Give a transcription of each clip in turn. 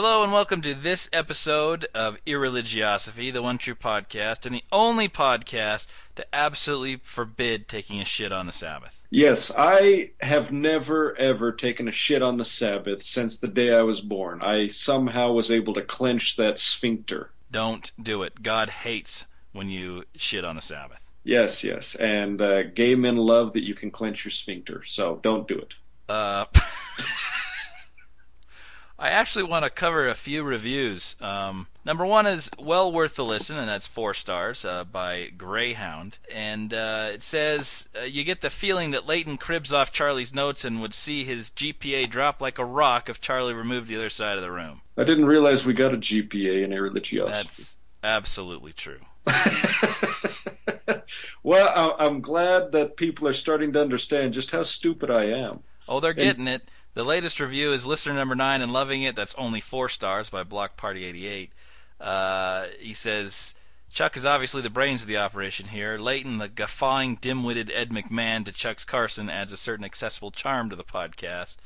Hello and welcome to this episode of Irreligiosophy, the one true podcast, and the only podcast to absolutely forbid taking a shit on the Sabbath. Yes, I have never ever taken a shit on the Sabbath since the day I was born. I somehow was able to clench that sphincter. Don't do it. God hates when you shit on the Sabbath. Yes, yes, and uh, gay men love that you can clench your sphincter, so don't do it. Uh, I actually want to cover a few reviews. Um, number one is well worth the listen, and that's four stars uh, by Greyhound. And uh, it says uh, you get the feeling that Leighton cribs off Charlie's notes and would see his GPA drop like a rock if Charlie removed the other side of the room. I didn't realize we got a GPA in a irreligiosity. That's absolutely true. well, I- I'm glad that people are starting to understand just how stupid I am. Oh, they're getting it. The latest review is listener number nine and loving it. That's only four stars by Block Party 88. Uh, he says Chuck is obviously the brains of the operation here. Leighton, the guffawing, dim-witted Ed McMahon to Chuck's Carson, adds a certain accessible charm to the podcast.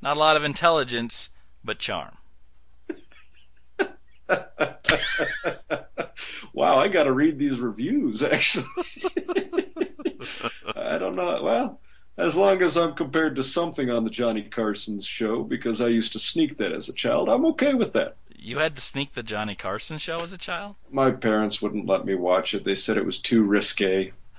Not a lot of intelligence, but charm. wow, I got to read these reviews. Actually, I don't know. Well, as long as I'm compared to something on the Johnny Carson's show, because I used to sneak that as a child, I'm okay with that. You had to sneak the Johnny Carson show as a child? My parents wouldn't let me watch it. They said it was too risque.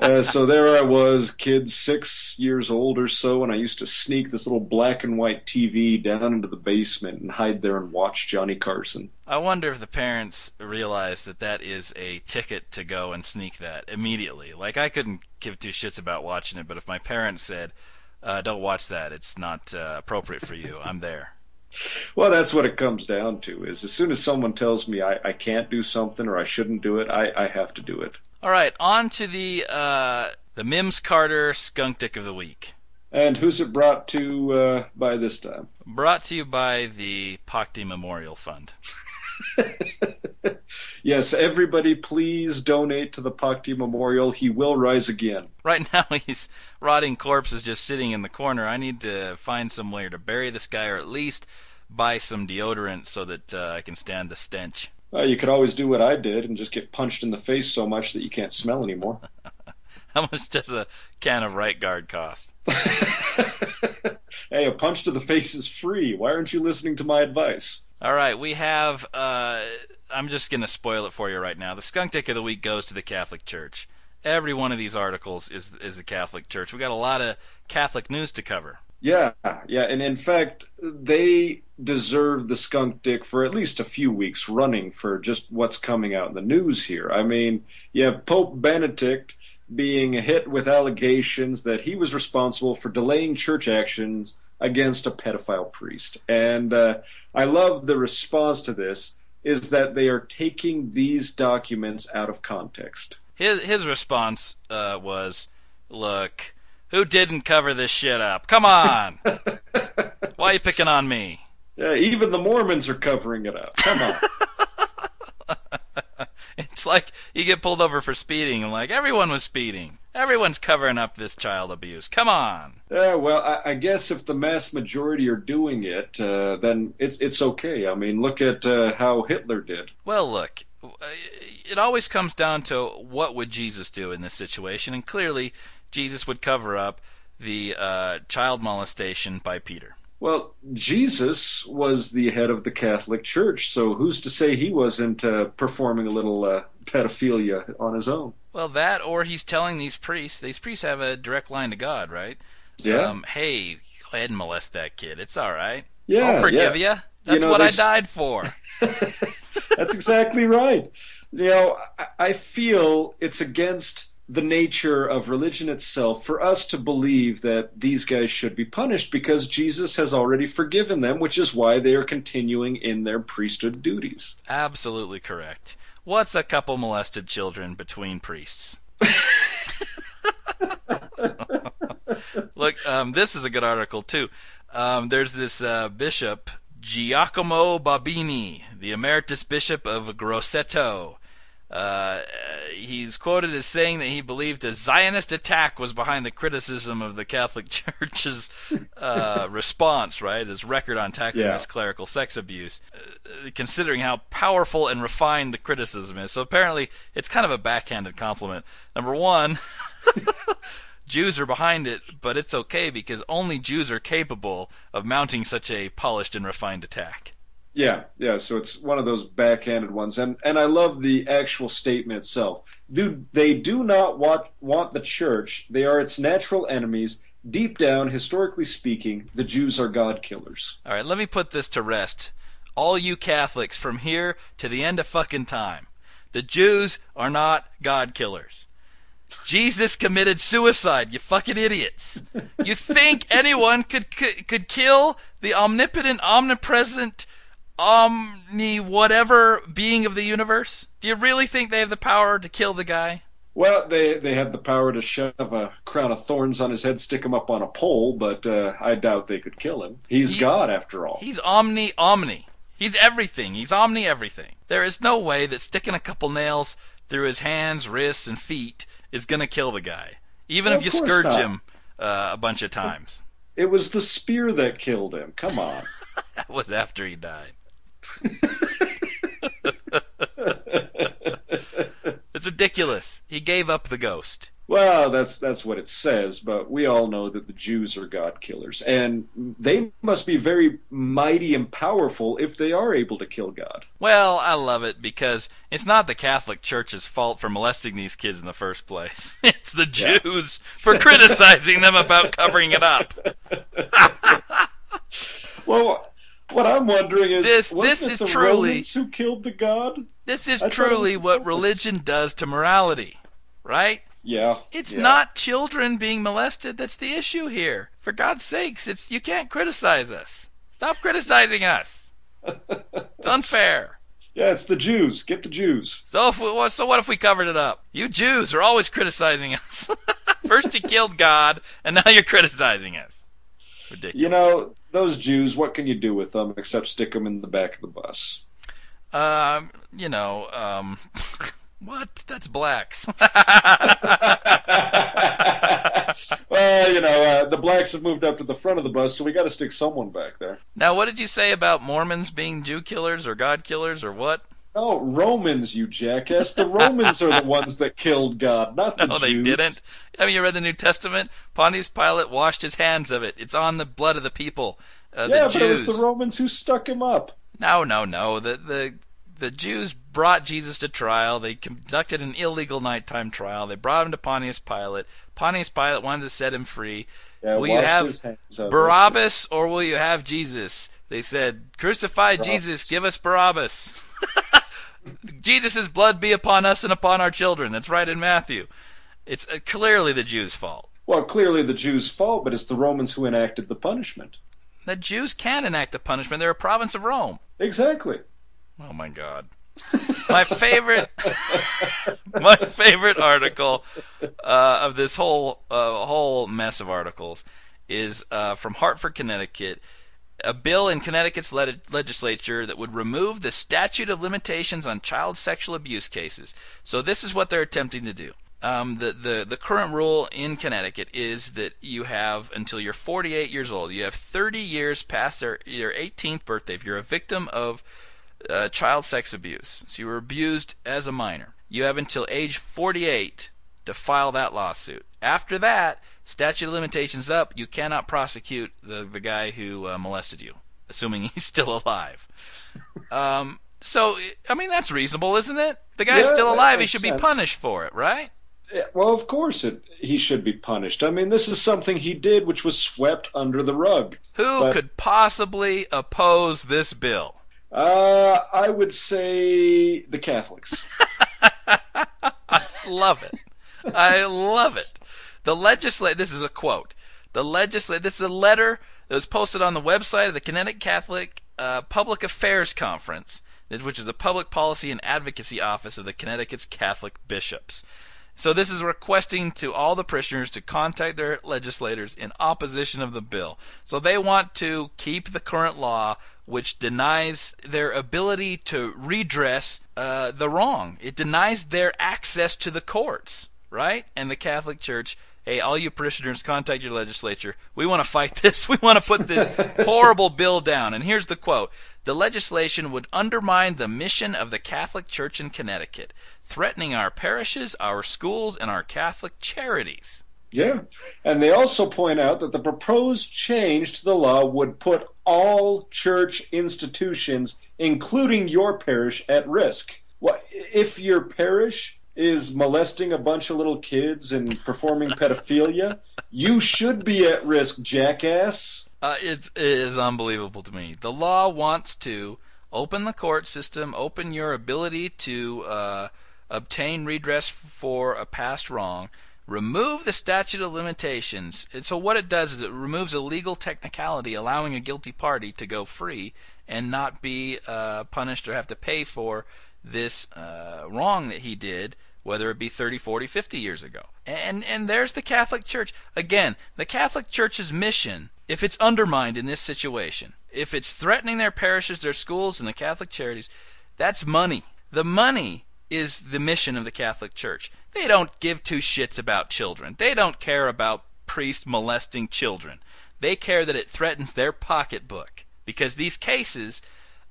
uh, so there I was, kid six years old or so, and I used to sneak this little black and white TV down into the basement and hide there and watch Johnny Carson. I wonder if the parents realize that that is a ticket to go and sneak that immediately. Like I couldn't give two shits about watching it, but if my parents said, uh, "Don't watch that. It's not uh, appropriate for you," I'm there. Well, that's what it comes down to. Is as soon as someone tells me I, I can't do something or I shouldn't do it, I, I have to do it. All right, on to the uh, the Mims Carter Skunk Dick of the Week. And who's it brought to uh, by this time? Brought to you by the Pakti Memorial Fund. yes, everybody, please donate to the Pakti Memorial. He will rise again. Right now, his rotting corpse is just sitting in the corner. I need to find somewhere to bury this guy, or at least buy some deodorant so that uh, I can stand the stench. Well, you could always do what I did and just get punched in the face so much that you can't smell anymore. How much does a can of Right Guard cost? hey, a punch to the face is free. Why aren't you listening to my advice? All right, we have. Uh, I'm just going to spoil it for you right now. The skunk dick of the week goes to the Catholic Church. Every one of these articles is is a Catholic Church. We got a lot of Catholic news to cover. Yeah, yeah, and in fact, they deserve the skunk dick for at least a few weeks running for just what's coming out in the news here. I mean, you have Pope Benedict being hit with allegations that he was responsible for delaying church actions against a pedophile priest. And uh, I love the response to this is that they are taking these documents out of context. His his response uh, was, "Look, who didn't cover this shit up? Come on, why are you picking on me?" Yeah, even the Mormons are covering it up. Come on. it's like you get pulled over for speeding, and like everyone was speeding. Everyone's covering up this child abuse. Come on. Yeah, well, I, I guess if the mass majority are doing it, uh, then it's it's okay. I mean, look at uh, how Hitler did. Well, look, it always comes down to what would Jesus do in this situation, and clearly, Jesus would cover up the uh, child molestation by Peter. Well, Jesus was the head of the Catholic Church, so who's to say he wasn't uh, performing a little uh, pedophilia on his own? Well, that, or he's telling these priests, these priests have a direct line to God, right? Yeah. Um, hey, go ahead and molest that kid. It's all right. Yeah. I'll forgive yeah. you. That's you know, what I died for. That's exactly right. You know, I, I feel it's against the nature of religion itself for us to believe that these guys should be punished because Jesus has already forgiven them, which is why they are continuing in their priesthood duties. Absolutely correct. What's a couple molested children between priests? Look, um, this is a good article too. Um, there's this uh, bishop, Giacomo Babini, the emeritus bishop of Grosseto. Uh, he's quoted as saying that he believed a Zionist attack was behind the criticism of the Catholic Church's uh, response, right? His record on tackling Yeah. this clerical sex abuse, uh, considering how powerful and refined the criticism is. So apparently, it's kind of a backhanded compliment. Number one. Jews are behind it, but it's okay because only Jews are capable of mounting such a polished and refined attack. Yeah, yeah. So it's one of those backhanded ones, and and I love the actual statement itself. Do they do not want want the church? They are its natural enemies. Deep down, historically speaking, the Jews are God killers. All right, let me put this to rest. All you Catholics from here to the end of fucking time. The Jews are not God killers. Jesus committed suicide, you fucking idiots. You think anyone could could, could kill the omnipotent, omnipresent, omni whatever being of the universe? Do you really think they have the power to kill the guy? Well, they they have the power to shove a crown of thorns on his head, stick him up on a pole, but uh, I doubt they could kill him. He's He- God after all. He's omni omni. He's everything. He's omni everything. There is no way that sticking a couple nails through his hands, wrists, and feet is gonna kill the guy, even Well, if you scourge not. him uh, a bunch of times. It was the spear that killed him. Come on. That was after he died. it's ridiculous. He gave up the ghost. Well, that's that's what it says, but we all know that the Jews are God killers, and they must be very mighty and powerful if they are able to kill God. Well, I love it because it's not the Catholic Church's fault for molesting these kids in the first place. It's the Yeah. Jews for criticizing them about covering it up. Well, what I'm wondering is, This- this is truly- Romans who killed the God? This is I truly what religion does to morality, right? Yeah, It's yeah. not children being molested that's the issue here. For God's sakes, it's you can't criticize us. Stop criticizing us. It's unfair. Yeah, it's the Jews. Get the Jews. So if we, so what if we covered it up? You Jews are always criticizing us. First you killed God, and now you're criticizing us. Ridiculous. You know those Jews. What can you do with them except stick them in the back of the bus? Um, you know, um, what? That's blacks. well, you know, uh, the blacks have moved up to the front of the bus, so we got to stick someone back there. now, what did you say about Mormons being Jew killers or God killers or what? No, Romans, you jackass. The Romans are the ones that killed God, not the Jews. No, they didn't. Haven't you read the New Testament? Pontius Pilate washed his hands of it. It's on the blood of the people. Uh, Yeah, the but it was the Romans who stuck him up. No, no, no. The the the Jews brought Jesus to trial. They conducted an illegal nighttime trial. They brought him to Pontius Pilate. Pontius Pilate wanted to set him free. Yeah, will you have. Barabbas or will you have Jesus? They said, Crucify Jesus, give us Barabbas. Jesus' blood be upon us and upon our children. That's right in Matthew. It's uh, clearly the Jews' fault. Well, clearly the Jews' fault, but it's the Romans who enacted the punishment. The Jews can enact the punishment. They're a province of Rome. Exactly. Oh my God. My favorite, my favorite article uh, of this whole uh, whole mess of articles is uh, from Hartford, Connecticut. A bill in Connecticut's le- legislature that would remove the statute of limitations on child sexual abuse cases. So this is what they're attempting to do. Um, the, the the current rule in Connecticut is that you have until you're 48 years old. You have 30 years past their, your 18th birthday if you're a victim of uh, child sex abuse. So you were abused as a minor. You have until age 48 to file that lawsuit. After that, statute of limitations up. You cannot prosecute the the guy who uh, molested you, assuming he's still alive. Um, so I mean that's reasonable, isn't it? The guy's Yeah, still alive. He should sense. be punished for it, right? Yeah, well, of course it, he should be punished. I mean, this is something he did which was swept under the rug. Who But- could possibly oppose this bill? Uh, I would say the Catholics. I love it. I love it. The legislate. This is a quote. The legislate. This is a letter that was posted on the website of the Connecticut Catholic uh, Public Affairs Conference, which is a public policy and advocacy office of the Connecticut's Catholic bishops. So this is requesting to all the prisoners to contact their legislators in opposition of the bill. So they want to keep the current law, which denies their ability to redress uh, the wrong. It denies their access to the courts, right? And the Catholic Church hey, all you parishioners, contact your legislature. We want to fight this. We want to put this horrible bill down. And here's the quote The legislation would undermine the mission of the Catholic Church in Connecticut, threatening our parishes, our schools, and our Catholic charities. Yeah. And they also point out that the proposed change to the law would put all church institutions, including your parish, at risk. Well, if your parish is molesting a bunch of little kids and performing pedophilia, you should be at risk, jackass. Uh, it's it is unbelievable to me. The law wants to open the court system, open your ability to uh, obtain redress for a past wrong, remove the statute of limitations. And so what it does is it removes a legal technicality, allowing a guilty party to go free and not be uh, punished or have to pay for this uh, wrong that he did whether it be 30, 40, 50 years ago. And and there's the Catholic Church. Again, the Catholic Church's mission, if it's undermined in this situation, if it's threatening their parishes, their schools, and the Catholic charities, that's money. The money is the mission of the Catholic Church. They don't give two shits about children. They don't care about priests molesting children. They care that it threatens their pocketbook because these cases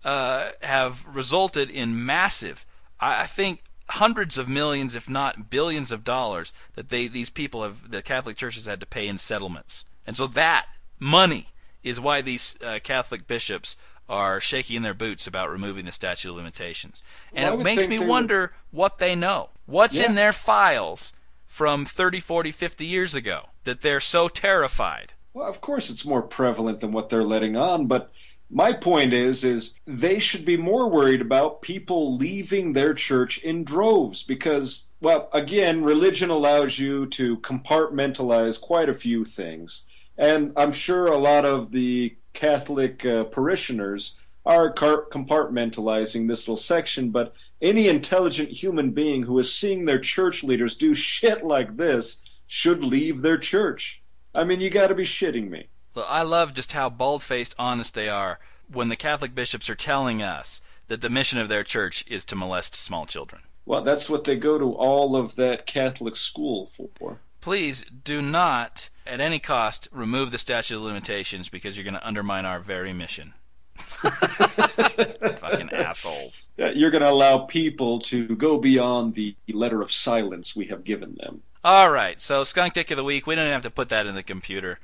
uh, have resulted in massive, I, I think, hundreds of millions, if not billions of dollars that they these people have the Catholic churches had to pay in settlements. And so that money is why these uh, Catholic bishops are shaking in their boots about removing the statute of limitations. And well, it makes me wonder would... what they know. What's yeah. in their files from 30, 40, 50 years ago that they're so terrified? Well, of course it's more prevalent than what they're letting on, but my point is is they should be more worried about people leaving their church in droves because well again religion allows you to compartmentalize quite a few things. And i'm sure a lot of the catholic uh, parishioners are compartmentalizing this little section but any intelligent human being who is seeing their church leaders do shit like this should leave their church. I mean you got to be shitting me I love just how bald faced honest they are when the Catholic bishops are telling us that the mission of their church is to molest small children. Well, that's what they go to all of that Catholic school for. Please do not, at any cost, remove the statute of limitations because you're going to undermine our very mission. Fucking assholes. Yeah, you're going to allow people to go beyond the letter of silence we have given them. All right, so Skunk Dick of the Week, we don't have to put that in the computer.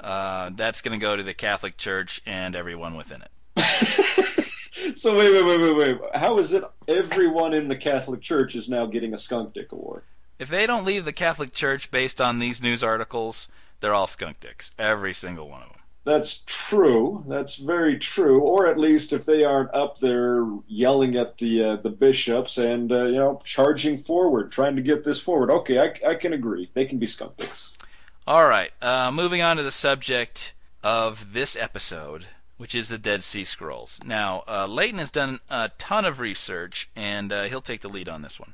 Uh, that's going to go to the Catholic Church and everyone within it. so wait, wait, wait, wait, wait. How is it everyone in the Catholic Church is now getting a Skunk Dick Award? If they don't leave the Catholic Church based on these news articles, they're all skunk dicks. Every single one of them. That's true. That's very true. Or at least if they aren't up there yelling at the uh, the bishops and uh, you know charging forward, trying to get this forward. Okay, I, I can agree. They can be skunk dicks. All right, uh, moving on to the subject of this episode, which is the Dead Sea Scrolls. Now, uh, Leighton has done a ton of research, and uh, he'll take the lead on this one.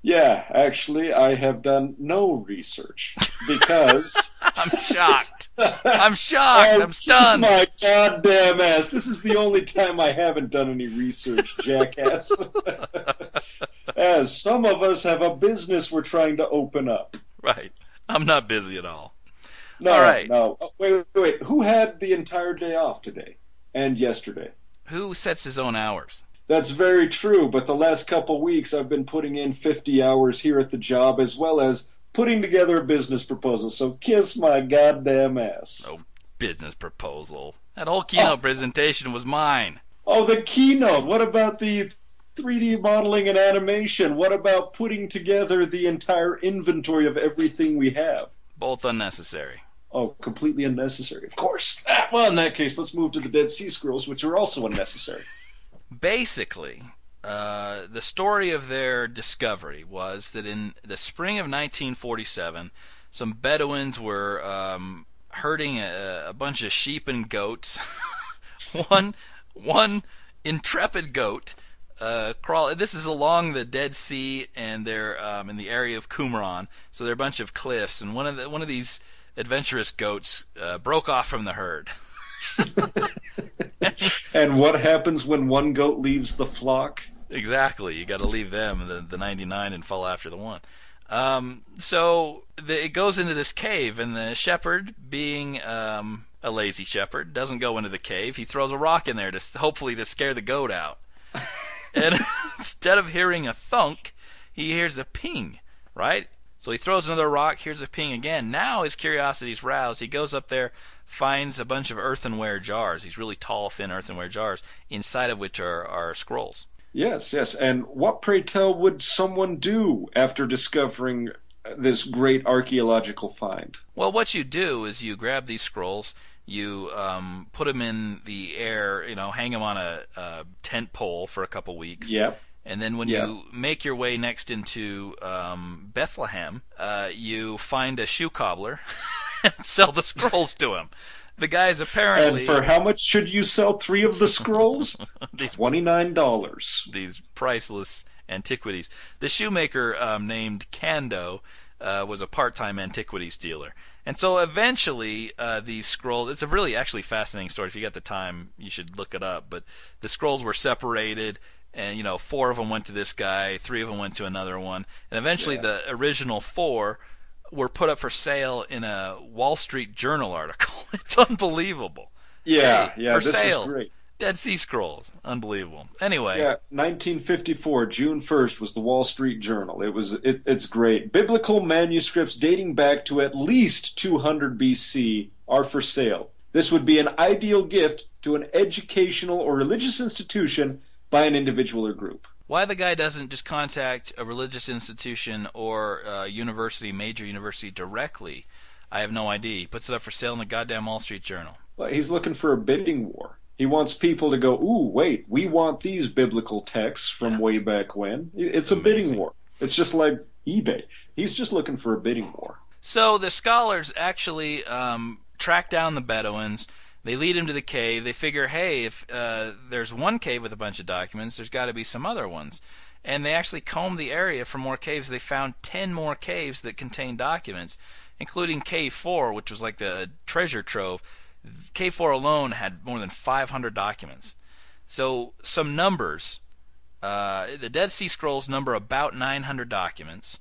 Yeah, actually, I have done no research because I'm shocked. I'm shocked. I'm stunned. This is my goddamn ass! This is the only time I haven't done any research, jackass. As some of us have a business we're trying to open up. Right. I'm not busy at all. No, all right. no. Oh, wait, wait, wait. Who had the entire day off today and yesterday? Who sets his own hours? That's very true, but the last couple weeks I've been putting in 50 hours here at the job as well as putting together a business proposal. So kiss my goddamn ass. Oh, business proposal. That whole keynote oh. presentation was mine. Oh, the keynote. What about the 3D modeling and animation? What about putting together the entire inventory of everything we have? Both unnecessary. Oh, completely unnecessary, of course. Ah, well, in that case, let's move to the Dead Sea Scrolls, which are also unnecessary. Basically, uh, the story of their discovery was that in the spring of 1947, some Bedouins were um, herding a, a bunch of sheep and goats. one, one intrepid goat uh, crawl. This is along the Dead Sea, and they're um, in the area of Qumran. So they're a bunch of cliffs, and one of the, one of these adventurous goats uh, broke off from the herd. and what happens when one goat leaves the flock? Exactly. You got to leave them, the, the 99, and follow after the one. Um, so the, it goes into this cave, and the shepherd, being um, a lazy shepherd, doesn't go into the cave. He throws a rock in there to hopefully to scare the goat out. and instead of hearing a thunk, he hears a ping. Right? So he throws another rock, hears a ping again. Now his curiosity's roused. He goes up there, finds a bunch of earthenware jars. These really tall, thin earthenware jars, inside of which are, are scrolls. Yes, yes. And what, pray tell, would someone do after discovering this great archaeological find? Well, what you do is you grab these scrolls, you um, put them in the air, you know, hang them on a, a tent pole for a couple weeks. Yep. And then when Yeah. you make your way next into um, Bethlehem, uh, you find a shoe cobbler and sell the scrolls to him. The guy's And apparently for how much should you sell three of the scrolls? Twenty-nine dollars. these priceless antiquities. The shoemaker um, named Kando uh, was a part-time antiquities dealer, and so eventually uh, these scrolls. It's a really actually fascinating story. If you got the time, you should look it up. But the scrolls were separated. And you know, four of them went to this guy, three of them went to another one, and eventually Yeah. the original four were put up for sale in a Wall Street Journal article. It's unbelievable. Yeah, Hey, yeah, for sale. Dead Sea Scrolls, unbelievable. Anyway, Yeah, 1954, June 1st was the Wall Street Journal. It was it, it's great. Biblical manuscripts dating back to at least 200 BC are for sale. This would be an ideal gift to an educational or religious institution by an individual or group. Why the guy doesn't just contact a religious institution or a university, major university directly, I have no idea. He puts it up for sale in the goddamn Wall Street Journal. Well, he's looking for a bidding war. He wants people to go, "Ooh, wait, we want these biblical texts from Yeah. way back when." It's a bidding war. It's just like eBay. He's just looking for a bidding war. So the scholars actually um, track down the Bedouins. They lead him to the cave. They figure, hey, if uh, there's one cave with a bunch of documents, there's got to be some other ones. And they actually combed the area for more caves. They found 10 more caves that contained documents, including Cave 4, which was like the treasure trove. Cave 4 alone had more than 500 documents. So, some numbers. Uh, the Dead Sea Scrolls number about 900 documents.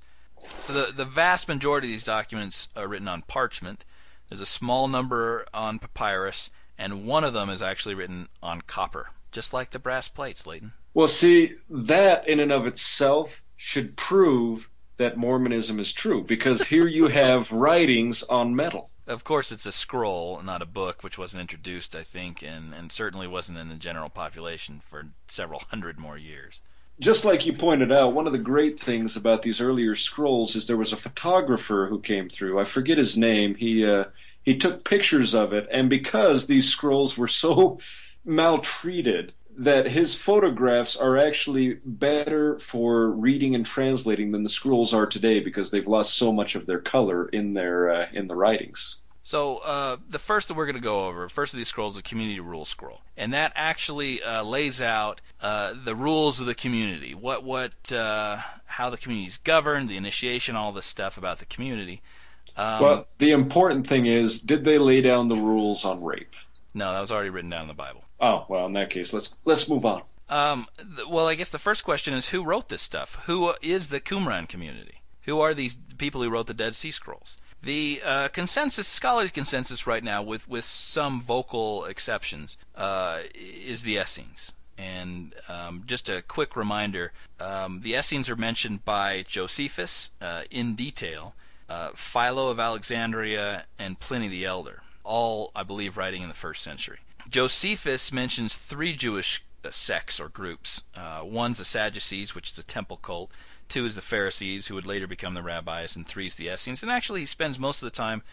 So the the vast majority of these documents are written on parchment. There's a small number on papyrus, and one of them is actually written on copper, just like the brass plates, Leighton. Well, see, that in and of itself should prove that Mormonism is true because here you have writings on metal. Of course, it's a scroll, not a book, which wasn't introduced, I think, and, and certainly wasn't in the general population for several hundred more years. Just like you pointed out, one of the great things about these earlier scrolls is there was a photographer who came through. I forget his name. He uh, he took pictures of it, and because these scrolls were so maltreated, that his photographs are actually better for reading and translating than the scrolls are today because they've lost so much of their color in their uh, in the writings. So uh, the first that we're going to go over, first of these scrolls, is a community rule scroll, and that actually uh, lays out uh, the rules of the community, what what uh, how the community is governed, the initiation, all this stuff about the community. Um, well, the important thing is, did they lay down the rules on rape? no, that was already written down in the Bible. Oh, well, in that case, let's let's move on. Um, th- well, I guess the first question is who wrote this stuff? Who is the Qumran community? Who are these people who wrote the Dead Sea Scrolls? The uh, consensus, scholarly consensus right now, with, with some vocal exceptions, uh, is the Essenes. And um, just a quick reminder um, the Essenes are mentioned by Josephus uh, in detail, uh, Philo of Alexandria, and Pliny the Elder, all, I believe, writing in the first century. Josephus mentions three Jewish uh, sects or groups. Uh, one's the Sadducees, which is a temple cult. Two is the Pharisees, who would later become the rabbis, and three is the Essenes. And actually, he spends most of the time,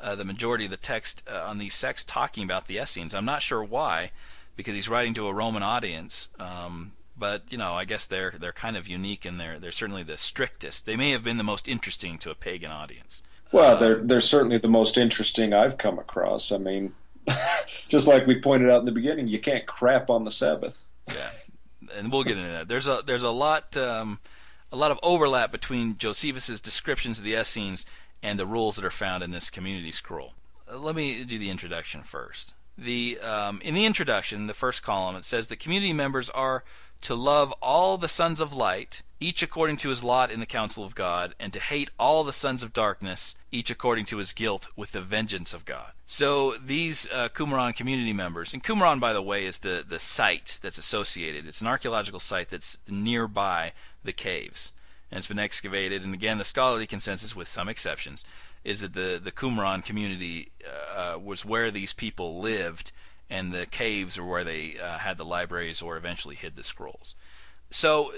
uh, the majority of the text uh, on these sects, talking about the Essenes. I'm not sure why, because he's writing to a Roman audience. Um, but you know, I guess they're they're kind of unique, and they're they're certainly the strictest. They may have been the most interesting to a pagan audience. Well, they're they're certainly the most interesting I've come across. I mean, just like we pointed out in the beginning, you can't crap on the Sabbath. Yeah, and we'll get into that. There's a there's a lot um, a lot of overlap between Josephus's descriptions of the Essenes and the rules that are found in this community scroll. Uh, let me do the introduction first. The um, in the introduction, the first column, it says the community members are to love all the sons of light, each according to his lot in the counsel of God, and to hate all the sons of darkness, each according to his guilt with the vengeance of God. So these uh, Qumran community members, and Qumran, by the way, is the, the site that's associated. It's an archaeological site that's nearby the caves. And it's been excavated, and again, the scholarly consensus, with some exceptions, is that the, the Qumran community uh, was where these people lived and the caves are where they uh, had the libraries or eventually hid the scrolls. So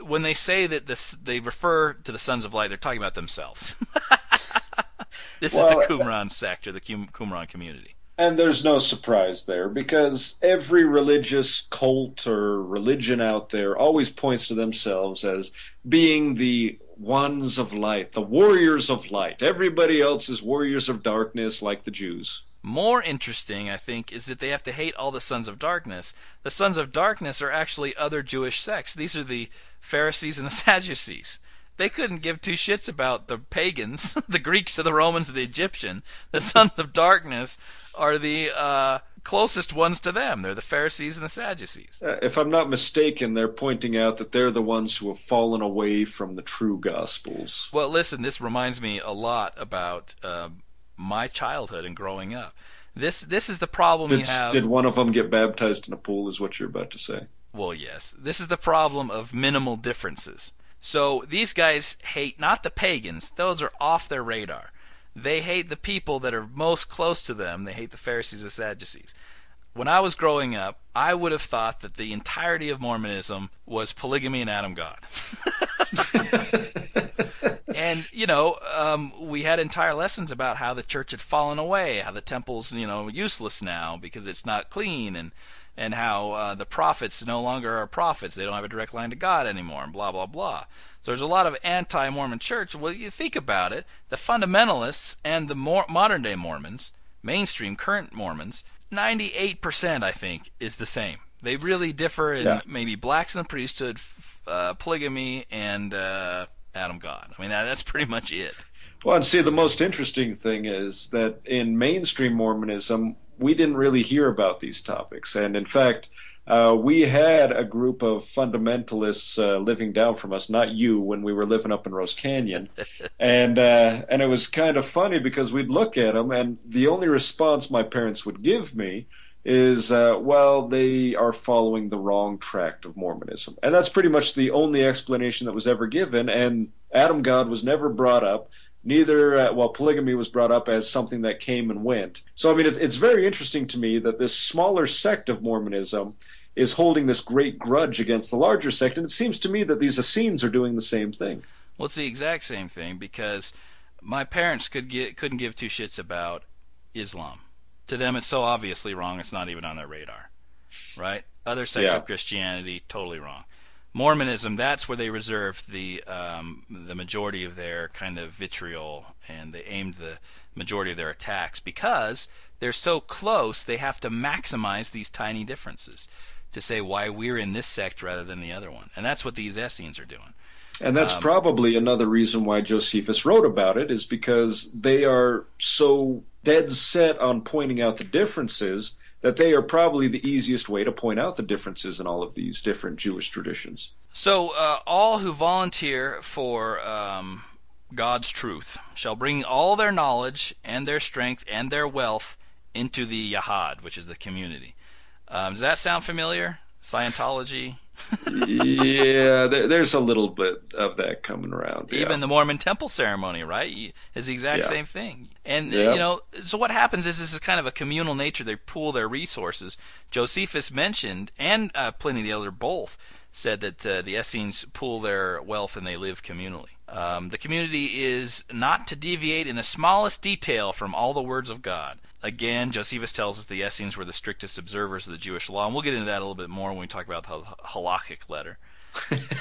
when they say that this, they refer to the Sons of Light, they're talking about themselves. this well, is the uh, Qumran sect or the Qumran community. And there's no surprise there because every religious cult or religion out there always points to themselves as being the ones of light, the warriors of light. Everybody else is warriors of darkness like the Jews. More interesting, I think, is that they have to hate all the sons of darkness. The sons of darkness are actually other Jewish sects. These are the Pharisees and the Sadducees. They couldn't give two shits about the pagans, the Greeks or the Romans or the Egyptian. The sons of darkness are the uh, closest ones to them. They're the Pharisees and the Sadducees. Uh, if I'm not mistaken, they're pointing out that they're the ones who have fallen away from the true Gospels. Well, listen, this reminds me a lot about um, my childhood and growing up. This this is the problem did, you have. Did one of them get baptized in a pool? Is what you're about to say? Well, yes. This is the problem of minimal differences. So these guys hate not the pagans; those are off their radar. They hate the people that are most close to them. They hate the Pharisees and Sadducees. When I was growing up, I would have thought that the entirety of Mormonism was polygamy and Adam God. and you know, um, we had entire lessons about how the church had fallen away, how the temple's you know useless now because it's not clean, and and how uh, the prophets no longer are prophets; they don't have a direct line to God anymore, and blah blah blah. So there's a lot of anti-Mormon church. Well, you think about it, the fundamentalists and the more modern-day Mormons, mainstream current Mormons, 98% I think is the same. They really differ in yeah. maybe blacks in the priesthood, uh, polygamy, and uh, Adam God. I mean, that, that's pretty much it. Well, and see, the most interesting thing is that in mainstream Mormonism, we didn't really hear about these topics. And in fact, uh, we had a group of fundamentalists uh, living down from us, not you, when we were living up in Rose Canyon, and uh, and it was kind of funny because we'd look at them, and the only response my parents would give me is, uh, well, they are following the wrong tract of Mormonism. And that's pretty much the only explanation that was ever given. And Adam God was never brought up. Neither, uh, well, polygamy was brought up as something that came and went. So, I mean, it's, it's very interesting to me that this smaller sect of Mormonism is holding this great grudge against the larger sect. And it seems to me that these Essenes are doing the same thing. Well, it's the exact same thing because my parents could get, couldn't give two shits about Islam to them it's so obviously wrong it's not even on their radar right? Other sects yeah. of christianity totally wrong. Mormonism that's where they reserved the um, the majority of their kind of vitriol and they aimed the majority of their attacks because they're so close they have to maximize these tiny differences to say why we're in this sect rather than the other one. And that's what these essenes are doing. And that's um, probably another reason why Josephus wrote about it, is because they are so dead set on pointing out the differences that they are probably the easiest way to point out the differences in all of these different Jewish traditions. So, uh, all who volunteer for um, God's truth shall bring all their knowledge and their strength and their wealth into the Yahad, which is the community. Um, does that sound familiar? Scientology, yeah, there, there's a little bit of that coming around. Yeah. Even the Mormon temple ceremony, right, is the exact yeah. same thing. And yeah. you know, so what happens is this is kind of a communal nature. They pool their resources. Josephus mentioned, and uh, Pliny the Elder both said that uh, the Essenes pool their wealth and they live communally. Um, the community is not to deviate in the smallest detail from all the words of God. Again, Josephus tells us the Essenes were the strictest observers of the Jewish law, and we'll get into that a little bit more when we talk about the halakhic letter.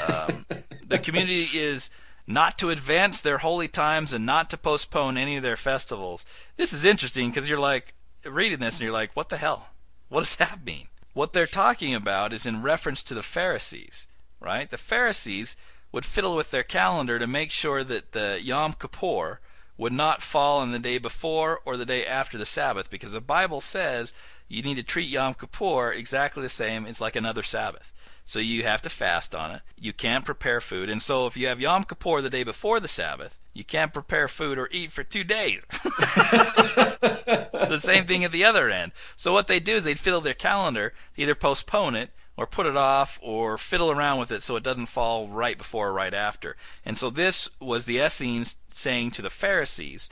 Um, the community is not to advance their holy times and not to postpone any of their festivals. This is interesting because you're like reading this and you're like, what the hell? What does that mean? What they're talking about is in reference to the Pharisees, right? The Pharisees would fiddle with their calendar to make sure that the Yom Kippur would not fall on the day before or the day after the Sabbath because the Bible says you need to treat Yom Kippur exactly the same. It's like another Sabbath. So you have to fast on it. You can't prepare food. And so if you have Yom Kippur the day before the Sabbath, you can't prepare food or eat for two days. the same thing at the other end. So what they do is they'd fiddle their calendar, either postpone it or put it off or fiddle around with it so it doesn't fall right before or right after. And so this was the Essenes saying to the Pharisees,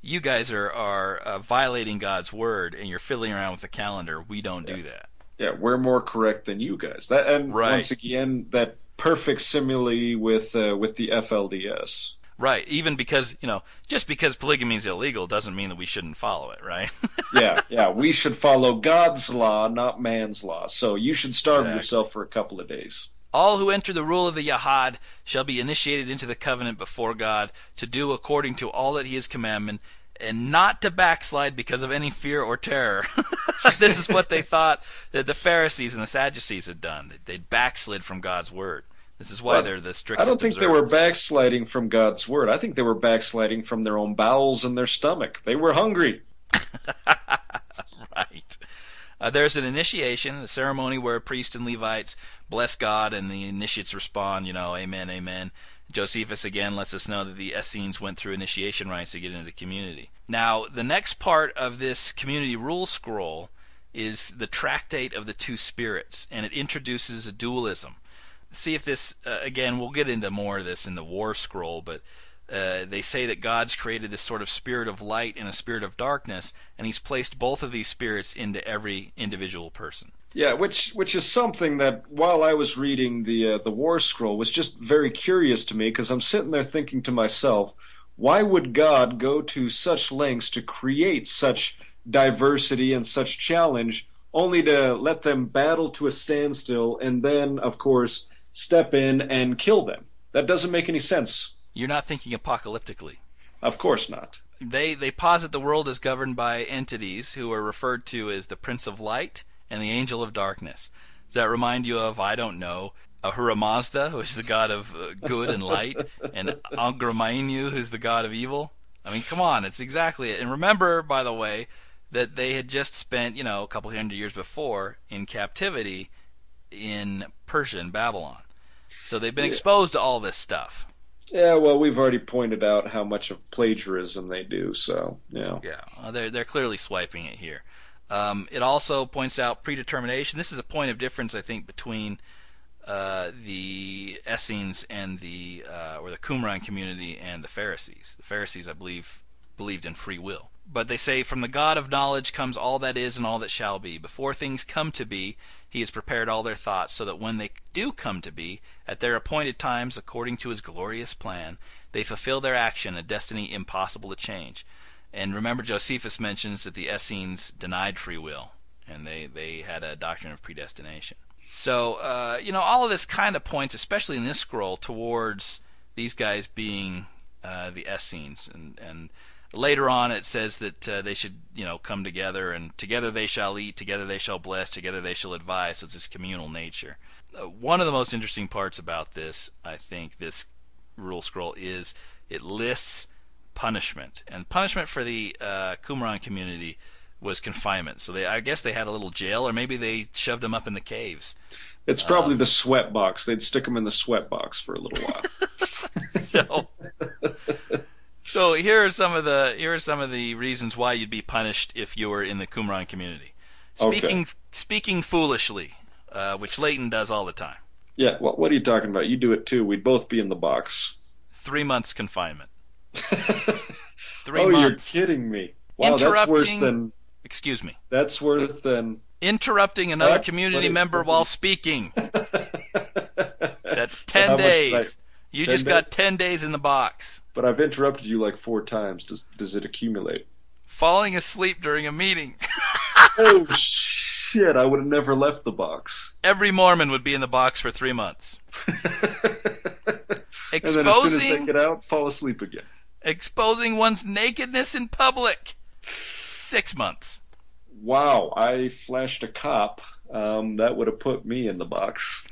you guys are are uh, violating God's word and you're fiddling around with the calendar. We don't yeah. do that. Yeah, we're more correct than you guys. That and right. once again that perfect simile with uh, with the FLDS. Right. Even because you know, just because polygamy is illegal doesn't mean that we shouldn't follow it, right? yeah, yeah. We should follow God's law, not man's law. So you should starve exactly. yourself for a couple of days. All who enter the rule of the Yahad shall be initiated into the covenant before God to do according to all that He has commanded, and not to backslide because of any fear or terror. this is what they thought that the Pharisees and the Sadducees had done. They'd backslid from God's word. This is why well, they're the strictest. I don't think observers. they were backsliding from God's word. I think they were backsliding from their own bowels and their stomach. They were hungry. right. Uh, there's an initiation, a ceremony where priests and Levites bless God, and the initiates respond, you know, Amen, Amen. Josephus again lets us know that the Essenes went through initiation rites to get into the community. Now, the next part of this community rule scroll is the tractate of the two spirits, and it introduces a dualism see if this uh, again. We'll get into more of this in the War Scroll, but uh, they say that God's created this sort of spirit of light and a spirit of darkness, and He's placed both of these spirits into every individual person. Yeah, which which is something that while I was reading the uh, the War Scroll was just very curious to me because I'm sitting there thinking to myself, why would God go to such lengths to create such diversity and such challenge, only to let them battle to a standstill, and then, of course, step in and kill them. That doesn't make any sense. You're not thinking apocalyptically. Of course not. They they posit the world is governed by entities who are referred to as the Prince of Light and the Angel of Darkness. Does that remind you of I don't know Ahura Mazda, who is the god of uh, good and light, and Angra Mainyu, who's the god of evil? I mean, come on, it's exactly it. And remember, by the way, that they had just spent you know a couple hundred years before in captivity in Persia and Babylon. So they've been yeah. exposed to all this stuff. Yeah, well, we've already pointed out how much of plagiarism they do, so yeah. Yeah, they're they're clearly swiping it here. Um, it also points out predetermination. This is a point of difference, I think, between uh, the Essenes and the uh, or the Qumran community and the Pharisees. The Pharisees, I believe, believed in free will. But they say, From the God of knowledge comes all that is and all that shall be. Before things come to be, he has prepared all their thoughts, so that when they do come to be, at their appointed times, according to his glorious plan, they fulfill their action, a destiny impossible to change. And remember, Josephus mentions that the Essenes denied free will, and they, they had a doctrine of predestination. So, uh, you know, all of this kind of points, especially in this scroll, towards these guys being uh, the Essenes. And, and later on it says that uh, they should you know come together and together they shall eat together they shall bless together they shall advise. So it's this communal nature. Uh, one of the most interesting parts about this i think this rule scroll is it lists punishment. And punishment for the uh, qumran community was confinement. So they i guess they had a little jail or maybe they shoved them up in the caves. It's probably um, the sweat box. They'd stick them in the sweat box for a little while. So so here are some of the here are some of the reasons why you'd be punished if you were in the Qumran community. Speaking okay. speaking foolishly, uh, which Leighton does all the time. Yeah, well, what are you talking about? You do it too. We'd both be in the box. Three months confinement. Three oh, months. Oh you're kidding me! Wow, that's worse than. Excuse me. That's worse than interrupting another community member while speaking. That's ten so days. You just got ten days in the box. But I've interrupted you like four times. Does does it accumulate? Falling asleep during a meeting. oh shit! I would have never left the box. Every Mormon would be in the box for three months. Exposing, and then as soon as they get out, fall asleep again. Exposing one's nakedness in public. Six months. Wow! I flashed a cop um, that would have put me in the box.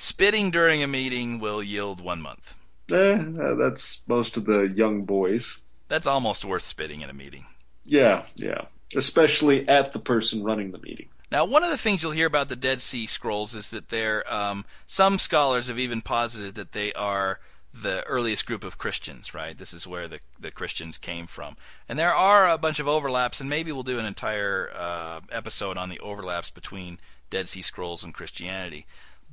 Spitting during a meeting will yield one month. Eh, uh, that's most of the young boys. That's almost worth spitting in a meeting. Yeah, yeah. Especially at the person running the meeting. Now, one of the things you'll hear about the Dead Sea Scrolls is that they're, um, some scholars have even posited that they are the earliest group of Christians, right? This is where the, the Christians came from. And there are a bunch of overlaps, and maybe we'll do an entire uh, episode on the overlaps between Dead Sea Scrolls and Christianity.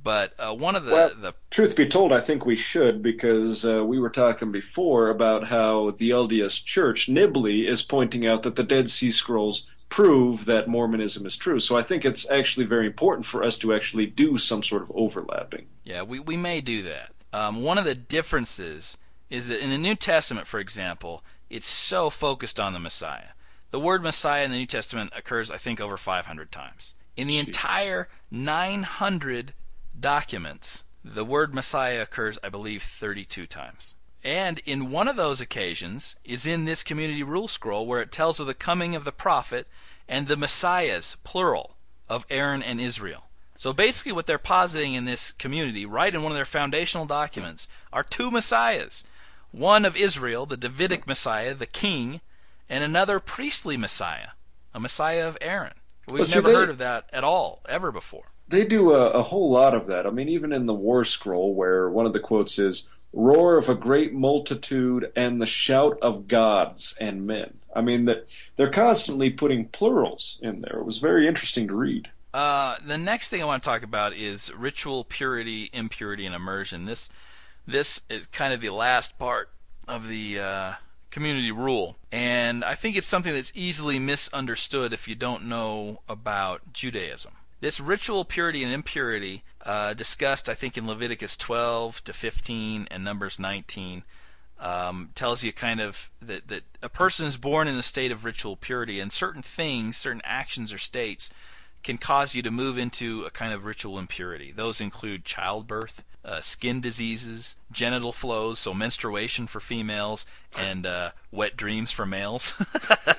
But uh, one of the, well, the truth be told, I think we should because uh, we were talking before about how the LDS Church Nibley is pointing out that the Dead Sea Scrolls prove that Mormonism is true. So I think it's actually very important for us to actually do some sort of overlapping. Yeah, we, we may do that. Um, one of the differences is that in the New Testament, for example, it's so focused on the Messiah. The word Messiah in the New Testament occurs, I think, over 500 times. In the Jeez. entire 900 documents, the word Messiah occurs, I believe, 32 times. And in one of those occasions is in this community rule scroll where it tells of the coming of the prophet and the messiahs, plural, of Aaron and Israel. So basically, what they're positing in this community, right in one of their foundational documents, are two messiahs one of Israel, the Davidic Messiah, the king, and another priestly Messiah, a Messiah of Aaron. We've Well, never they- heard of that at all, ever before. They do a, a whole lot of that. I mean, even in the War Scroll, where one of the quotes is "roar of a great multitude and the shout of gods and men." I mean, that they're constantly putting plurals in there. It was very interesting to read. Uh, the next thing I want to talk about is ritual purity, impurity, and immersion. This this is kind of the last part of the uh, community rule, and I think it's something that's easily misunderstood if you don't know about Judaism. This ritual purity and impurity, uh, discussed I think in Leviticus 12 to 15 and Numbers 19, um, tells you kind of that, that a person is born in a state of ritual purity, and certain things, certain actions or states, can cause you to move into a kind of ritual impurity. Those include childbirth, uh, skin diseases, genital flows, so menstruation for females, and uh, wet dreams for males.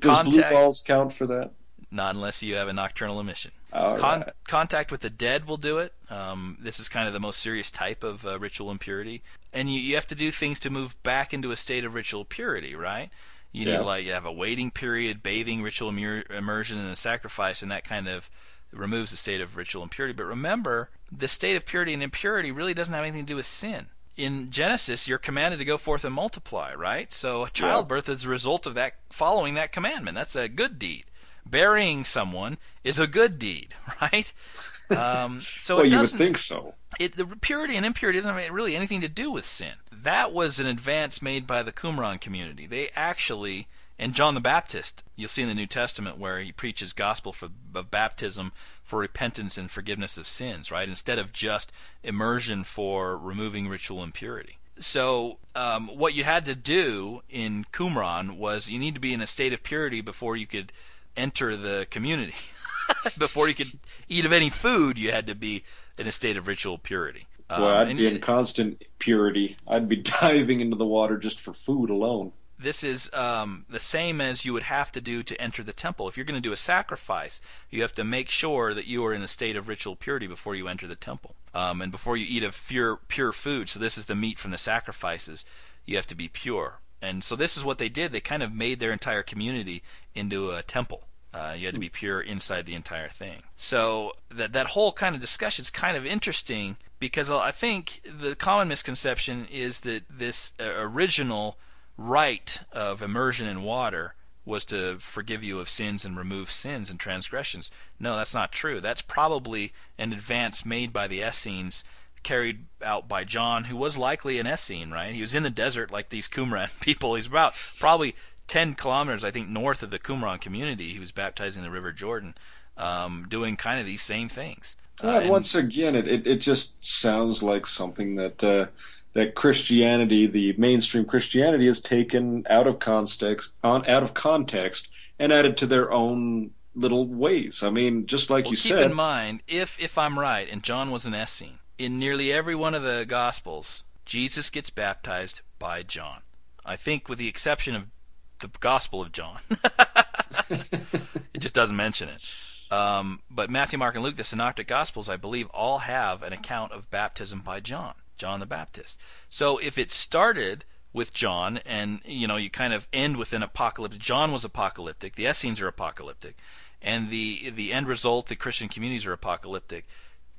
Does blue balls count for that? Not unless you have a nocturnal emission. Con- right. Contact with the dead will do it. Um, this is kind of the most serious type of uh, ritual impurity, and you, you have to do things to move back into a state of ritual purity, right? You need Yeah. like you have a waiting period, bathing, ritual immer- immersion, and a sacrifice, and that kind of removes the state of ritual impurity. But remember, the state of purity and impurity really doesn't have anything to do with sin. In Genesis, you're commanded to go forth and multiply, right? So childbirth is a result of that following that commandment. That's a good deed. Burying someone is a good deed, right? Um, so well, it you would doesn't think so. it, the purity and impurity doesn't have really anything to do with sin. That was an advance made by the Qumran community. They actually, and John the Baptist, you'll see in the New Testament where he preaches gospel for, of baptism for repentance and forgiveness of sins, right? Instead of just immersion for removing ritual impurity. So, um, what you had to do in Qumran was you need to be in a state of purity before you could enter the community. before you could eat of any food, you had to be in a state of ritual purity. Um, Boy, I'd be in it- constant purity. I'd be diving into the water just for food alone. this is um, the same as you would have to do to enter the temple. If you're going to do a sacrifice, you have to make sure that you are in a state of ritual purity before you enter the temple, um, and before you eat of pure pure food. So this is the meat from the sacrifices. You have to be pure, and so this is what they did. They kind of made their entire community into a temple. Uh, you had to be pure inside the entire thing. So that that whole kind of discussion is kind of interesting because I think the common misconception is that this uh, original rite of immersion in water was to forgive you of sins and remove sins and transgressions. No, that's not true. That's probably an advance made by the Essenes, carried out by John, who was likely an Essene, right? He was in the desert like these Qumran people. He's about probably 10 kilometers, I think, north of the Qumran community. He was baptizing the River Jordan, um, doing kind of these same things. Uh, and- once again, it, it, it just sounds like something that uh, that Christianity, the mainstream Christianity, has taken out of context, on out of context, and added to their own little ways. I mean, just like Well, you keep said, in mind, if if I'm right, and John was an Essene, in nearly every one of the Gospels, Jesus gets baptized by John. I think, with the exception of the Gospel of John, it just doesn't mention it. Um, but Matthew, Mark, and Luke, the Synoptic Gospels, I believe, all have an account of baptism by John, John the Baptist. So if it started with John, and you know, you kind of end with an apocalyptic. John was apocalyptic. The Essenes are apocalyptic, and the the end result, the Christian communities are apocalyptic.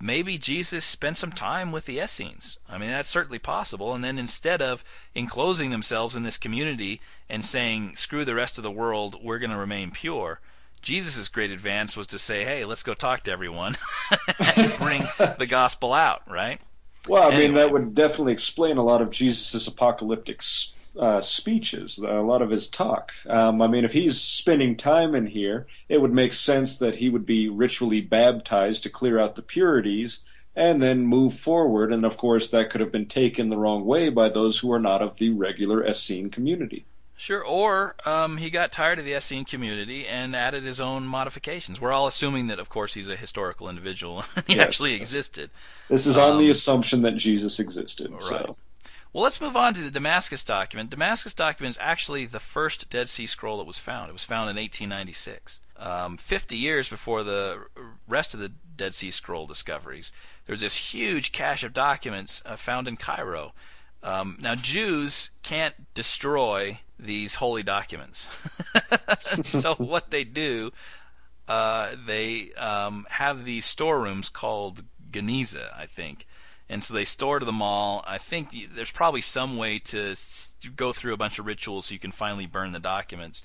Maybe Jesus spent some time with the Essenes. I mean, that's certainly possible. And then instead of enclosing themselves in this community and saying, "Screw the rest of the world, we're going to remain pure," Jesus' great advance was to say, "Hey, let's go talk to everyone and bring the gospel out." Right? Well, I anyway. mean, that would definitely explain a lot of Jesus' apocalyptic uh, speeches, a lot of his talk. Um, I mean, if he's spending time in here, it would make sense that he would be ritually baptized to clear out the purities and then move forward. And of course, that could have been taken the wrong way by those who are not of the regular Essene community. Sure, or um, he got tired of the Essene community and added his own modifications. We're all assuming that, of course, he's a historical individual. he yes, actually existed. This is on um, the assumption that Jesus existed. Right. So. Well, let's move on to the Damascus document. Damascus document is actually the first Dead Sea Scroll that was found. It was found in 1896, um, 50 years before the rest of the Dead Sea Scroll discoveries. There's this huge cache of documents uh, found in Cairo. Um, now, Jews can't destroy these holy documents. so, what they do, uh, they um, have these storerooms called Geniza, I think and so they store them all. I think there's probably some way to go through a bunch of rituals so you can finally burn the documents.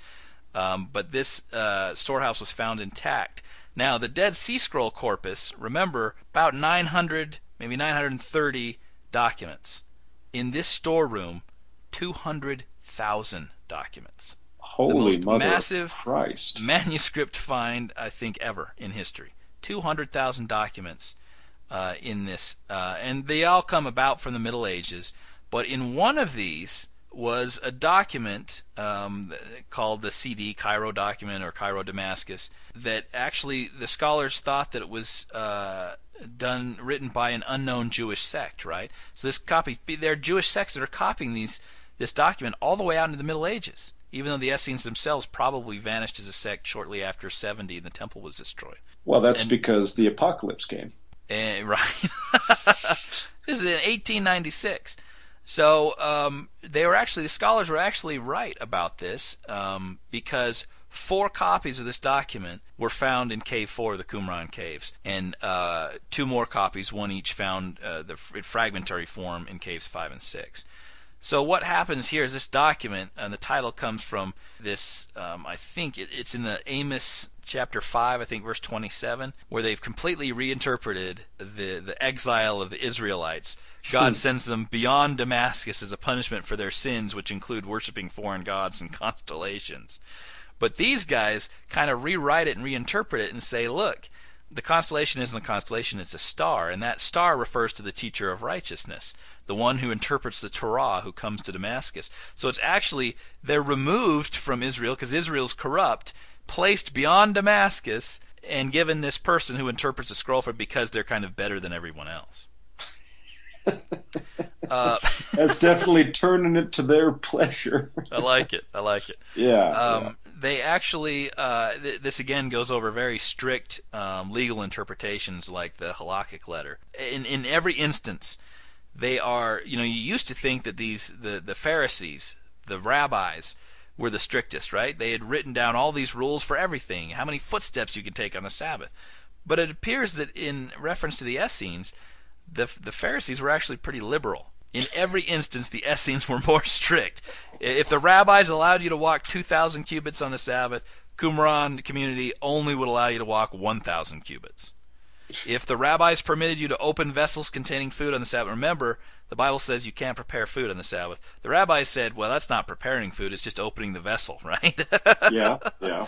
Um, but this uh, storehouse was found intact. Now, the Dead Sea Scroll corpus, remember, about 900, maybe 930 documents. In this storeroom, 200,000 documents. Holy the most massive Christ. manuscript find, I think, ever in history. 200,000 documents uh, in this, uh, and they all come about from the Middle Ages. But in one of these was a document um, called the CD Cairo document or Cairo Damascus that actually the scholars thought that it was uh, done written by an unknown Jewish sect, right? So this copy, there are Jewish sects that are copying these this document all the way out into the Middle Ages, even though the Essenes themselves probably vanished as a sect shortly after 70 and the temple was destroyed. Well, that's and, because the apocalypse came. Uh, right. this is in 1896. So um, they were actually the scholars were actually right about this um, because four copies of this document were found in Cave Four of the Qumran caves, and uh, two more copies, one each, found uh, the fragmentary form in caves five and six. So what happens here is this document, and the title comes from this. Um, I think it, it's in the Amos chapter 5, I think verse 27, where they've completely reinterpreted the, the exile of the Israelites. God hmm. sends them beyond Damascus as a punishment for their sins, which include worshiping foreign gods and constellations. But these guys kind of rewrite it and reinterpret it and say, look, the constellation isn't a constellation, it's a star, and that star refers to the teacher of righteousness, the one who interprets the Torah who comes to Damascus. So it's actually, they're removed from Israel because Israel's corrupt, placed beyond Damascus and given this person who interprets the scroll for because they're kind of better than everyone else. uh, That's definitely turning it to their pleasure. I like it. I like it. Yeah. Um, yeah. They actually, uh, th- this again goes over very strict um, legal interpretations like the halakhic letter. In in every instance, they are. You know, you used to think that these the the Pharisees, the rabbis, were the strictest, right? They had written down all these rules for everything, how many footsteps you could take on the Sabbath. But it appears that in reference to the Essenes, the, the Pharisees were actually pretty liberal. In every instance, the Essenes were more strict. If the rabbis allowed you to walk 2,000 cubits on the Sabbath, Qumran community only would allow you to walk 1,000 cubits. If the rabbis permitted you to open vessels containing food on the Sabbath, remember, the Bible says you can't prepare food on the Sabbath. The rabbis said, well, that's not preparing food, it's just opening the vessel, right? yeah, yeah.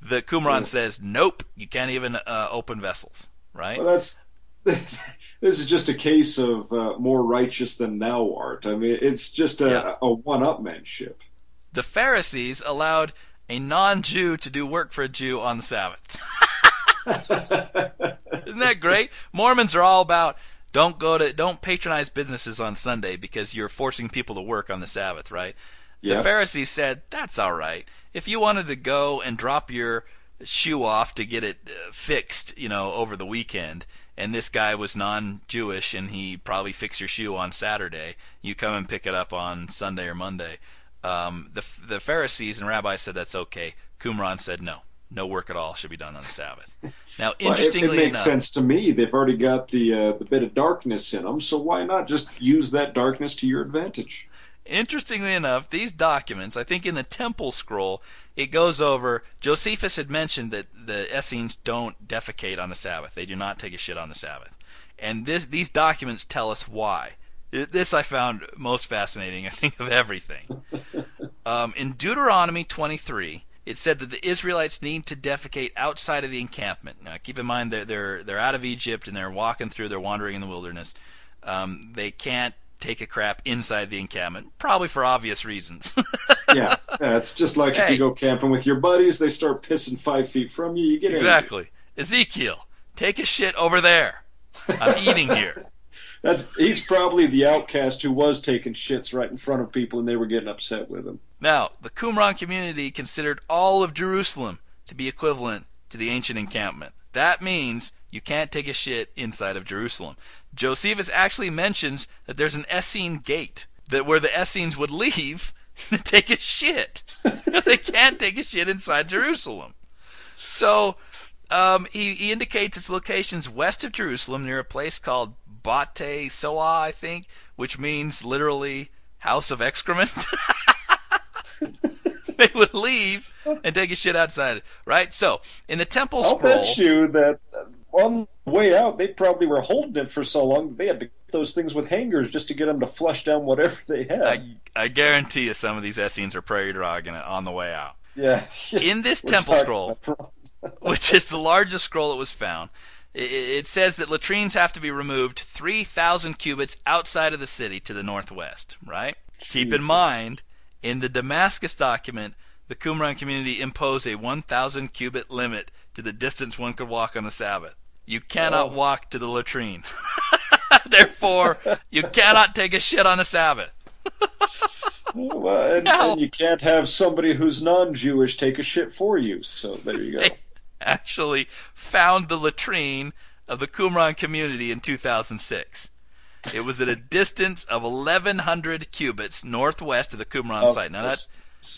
The Qumran yeah. says, nope, you can't even uh, open vessels, right? Well, that's. this is just a case of uh, more righteous than thou art. I mean, it's just a, yeah. a one-upmanship. The Pharisees allowed a non-Jew to do work for a Jew on the Sabbath. Isn't that great? Mormons are all about don't go to don't patronize businesses on Sunday because you're forcing people to work on the Sabbath, right? The Pharisees said, "That's all right. If you wanted to go and drop your shoe off to get it uh, fixed, you know, over the weekend, and this guy was non-Jewish and he probably fixed your shoe on Saturday, you come and pick it up on Sunday or Monday. Um, the the Pharisees and rabbis said that's okay. Qumran said no, no work at all should be done on the Sabbath. Now, Well, it- it, makes enough, sense to me. They've already got the uh, the bit of darkness in them, so why not just use that darkness to your advantage? Interestingly enough, these documents, I think in the Temple Scroll, it goes over. Josephus had mentioned that the Essenes don't defecate on the Sabbath; they do not take a shit on the Sabbath, and this these documents tell us why. This I found most fascinating. I think of everything. Um, in Deuteronomy 23, it said that the Israelites need to defecate outside of the encampment. Now, keep in mind they're they're, they're out of Egypt and they're walking through. They're wandering in the wilderness. Um, they can't take a crap inside the encampment, probably for obvious reasons. yeah, yeah, it's just like if you go camping with your buddies, they start pissing five feet from you, you get angry. exactly. Ezekiel, take a shit over there. I'm eating here. That's he's probably the outcast who was taking shits right in front of people, and they were getting upset with him. Now, the Qumran community considered all of Jerusalem to be equivalent to the ancient encampment. That means you can't take a shit inside of Jerusalem. Josephus actually mentions that there's an Essene gate that where the Essenes would leave to take a shit because they can't take a shit inside Jerusalem. So um, he, he indicates its locations west of Jerusalem near a place called Bate Soa, I think, which means literally house of excrement. they would leave and take a shit outside right? So in the temple I'll scroll, bet you that on the way out, they probably were holding it for so long they had to get those things with hangers just to get them to flush down whatever they had. I, I guarantee you some of these Essenes are prairie dogging it on the way out. yeah. In this temple scroll, which is the largest scroll that was found, i- i- it says that latrines have to be removed 3,000 cubits outside of the city to the northwest, right? Keep in mind, in the Damascus document, the Qumran community imposed a 1,000 cubit limit to the distance one could walk on the Sabbath. You cannot Oh. walk to the latrine. Therefore, you cannot take a shit on the Sabbath. Well, and, No. and you can't have somebody who's non-Jewish take a shit for you. So there you go. They actually found the latrine of the Qumran community in 2006. It was at a distance of 1,100 cubits northwest of the Qumran Of site. Now that.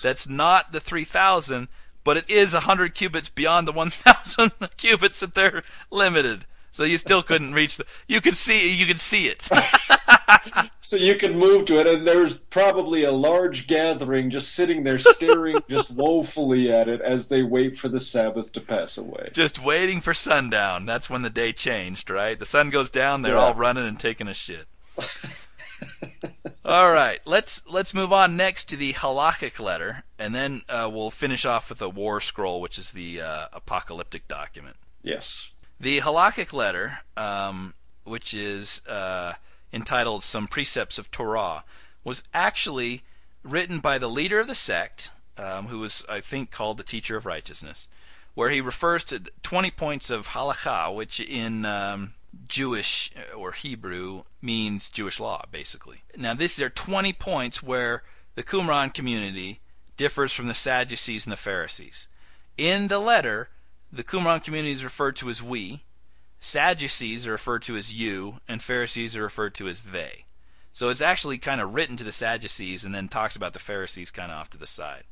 That's not the 3,000, but it is 100 cubits beyond the 1,000 cubits that they're limited. So you still couldn't reach the. You could see. You could see it. So you can move to it, and there's probably a large gathering just sitting there staring just woefully at it as they wait for the Sabbath to pass away. Just waiting for sundown. That's when the day changed, right? The sun goes down, they're Yeah. all running and taking a shit. All right, let's let's move on next to the halakhic letter, and then uh, we'll finish off with a war scroll, which is the uh, apocalyptic document. Yes. The halakhic letter, um, which is uh, entitled "Some Precepts of Torah," was actually written by the leader of the sect, um, who was, I think, called the Teacher of Righteousness, where he refers to 20 points of halakha, which in um, Jewish uh, or Hebrew means Jewish law, basically. Now, these are 20 points where the Qumran community differs from the Sadducees and the Pharisees. In the letter, the Qumran community is referred to as we, Sadducees are referred to as you, and Pharisees are referred to as they. So it's actually kind of written to the Sadducees and then talks about the Pharisees kind of off to the side.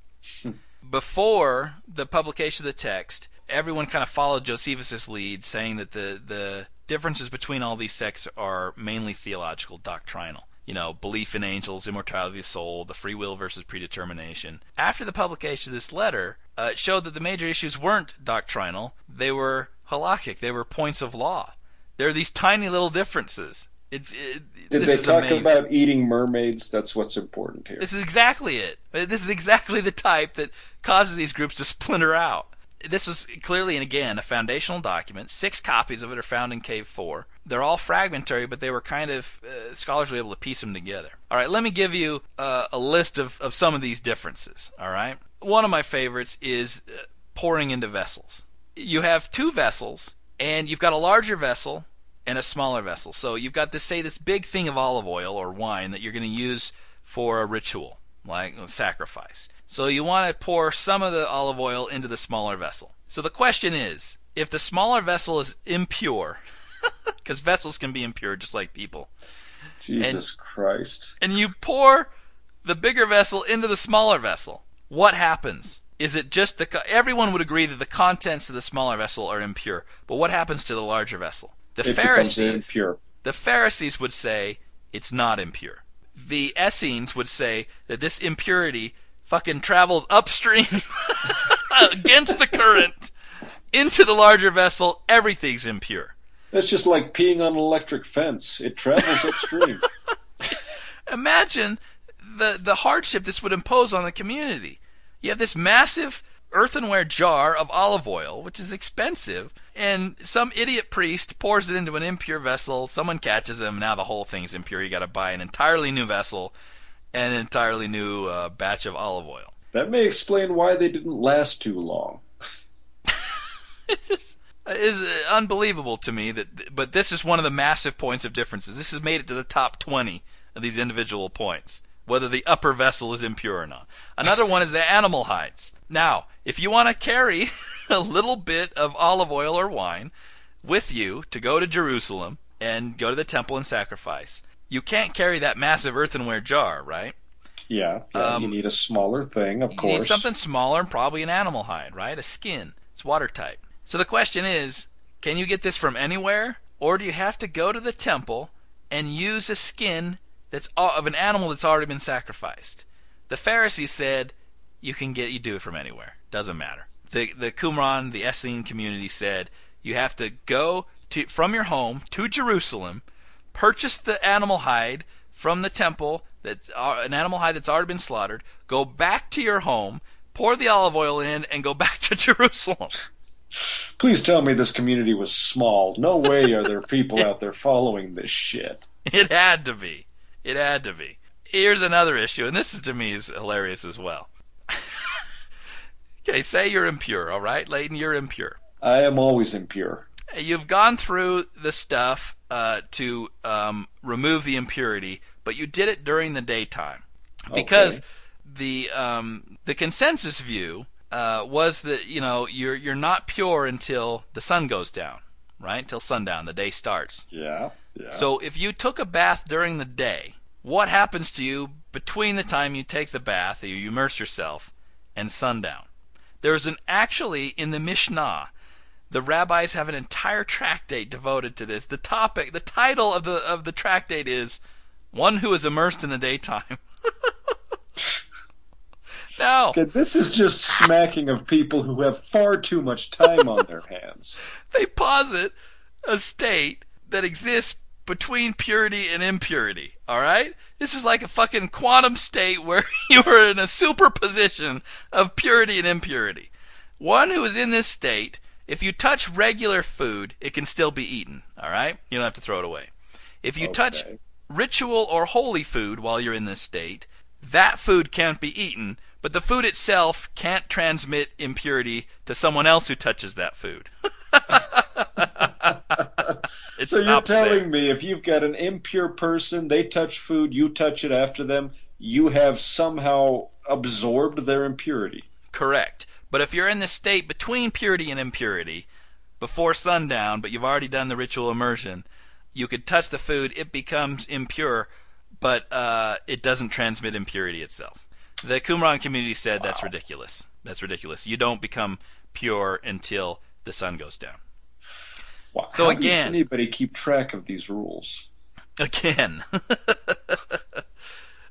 Before the publication of the text, everyone kind of followed Josephus' lead, saying that the, the differences between all these sects are mainly theological, doctrinal. You know, belief in angels, immortality of the soul, the free will versus predetermination. After the publication of this letter, uh, it showed that the major issues weren't doctrinal, they were halakhic, they were points of law. There are these tiny little differences. It's it, Did they talk amazing. about eating mermaids? That's what's important here. This is exactly it. This is exactly the type that causes these groups to splinter out. This is clearly, and again, a foundational document. Six copies of it are found in Cave 4. They're all fragmentary, but they were kind of, uh, scholars were able to piece them together. All right, let me give you uh, a list of, of some of these differences. All right? One of my favorites is uh, pouring into vessels. You have two vessels, and you've got a larger vessel and a smaller vessel. So you've got this, say, this big thing of olive oil or wine that you're going to use for a ritual. Like sacrifice. So you want to pour some of the olive oil into the smaller vessel. So the question is, if the smaller vessel is impure, because vessels can be impure just like people, Jesus Christ. and you pour the bigger vessel into the smaller vessel, what happens? Is it just the everyone would agree that the contents of the smaller vessel are impure, but what happens to the larger vessel? The It Pharisees impure. the Pharisees would say it's not impure. The Essenes would say that this impurity fucking travels upstream against the current into the larger vessel. Everything's impure. That's just like peeing on an electric fence. It travels upstream. Imagine the the hardship this would impose on the community. You have this massive earthenware jar of olive oil, which is expensive, and some idiot priest pours it into an impure vessel. Someone catches him. Now the whole thing's impure. You got to buy an entirely new vessel and an entirely new uh, batch of olive oil. That may explain why they didn't last too long. It's just is unbelievable to me that but this is one of the massive points of differences. This has made it to the top 20 of these individual points. Whether the upper vessel is impure or not. Another one is the animal hides. Now, if you want to carry a little bit of olive oil or wine with you to go to Jerusalem and go to the temple and sacrifice, you can't carry that massive earthenware jar, right? Yeah, yeah Um, you need a smaller thing, of course. You need something smaller and probably an animal hide, right? A skin. It's watertight. So the question is, can you get this from anywhere, or do you have to go to the temple and use a skin that's of an animal that's already been sacrificed? The Pharisees said you can get you do it from anywhere. Doesn't matter. The the Qumran, the Essene community said you have to go to from your home to Jerusalem, purchase the animal hide from the temple that's uh, an animal hide that's already been slaughtered, go back to your home, pour the olive oil in, and go back to Jerusalem. Please tell me this community was small. No way are there people out there following this shit. It had to be. It had to be. Here's another issue, and this is to me is hilarious as well. Okay, say you're impure, all right, Leighton, you're impure. I am always impure. You've gone through the stuff uh, to um, remove the impurity, but you did it during the daytime because Okay. the um, the consensus view uh, was that you know you're you're not pure until the sun goes down, right? Until sundown, the day starts. Yeah, yeah. So if you took a bath during the day, what happens to you between the time you take the bath, or you immerse yourself, and sundown? There's an actually in the Mishnah, the rabbis have an entire tractate devoted to this. The topic, the title of the of the tractate is "One who is immersed in the daytime." now, Okay, this is just smacking of people who have far too much time on their hands. they posit a state that exists between purity and impurity. All right, this is like a fucking quantum state where you are in a superposition of purity and impurity. One who is in this state, if you touch regular food, it can still be eaten. All right, you don't have to throw it away. If you touch ritual or holy food while you're in this state, that food can't be eaten, but the food itself can't transmit impurity to someone else who touches that food. it's So you're up there. telling me if you've got an impure person, they touch food, you touch it after them, you have somehow absorbed their impurity. Correct. But if you're in the state between purity and impurity, before sundown, but you've already done the ritual immersion, you could touch the food, it becomes impure, but uh, it doesn't transmit impurity itself. The Qumran community said that's ridiculous. That's ridiculous. You don't become pure until the sun goes down. Wow. So How again- does anybody keep track of these rules? Again.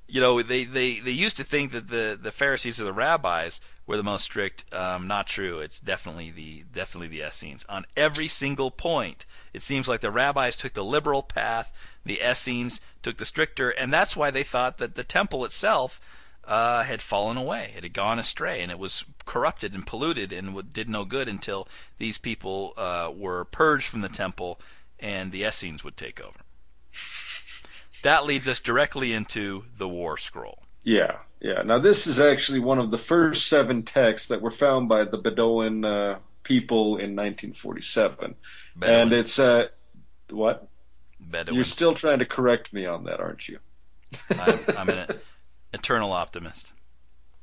you know, they, they, they used to think that the, the Pharisees or the rabbis were the most strict. Um, not true. It's definitely the definitely the Essenes. On every single point, it seems like the rabbis took the liberal path, the Essenes took the stricter, and that's why they thought that the temple itself uh, had fallen away. It had gone astray, and it was corrupted and polluted, and did no good until these people uh, were purged from the temple, and the Essenes would take over. That leads us directly into the War Scroll. Yeah, yeah. Now this is actually one of the first seven texts that were found by the Bedouin uh, people in 1947, Bedouin. and it's uh, what? Bedouin. You're still trying to correct me on that, aren't you? I'm, I'm in it. Eternal optimist.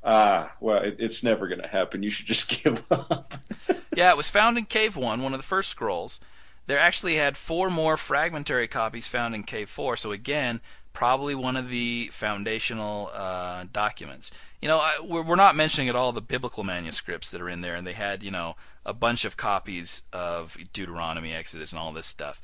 Ah, well, it, it's never going to happen. You should just give up. yeah, it was found in Cave 1, one of the first scrolls. There actually had four more fragmentary copies found in Cave 4, so again, probably one of the foundational uh, documents. You know, I, we're, we're not mentioning at all the biblical manuscripts that are in there, and they had, you know, a bunch of copies of Deuteronomy, Exodus, and all this stuff.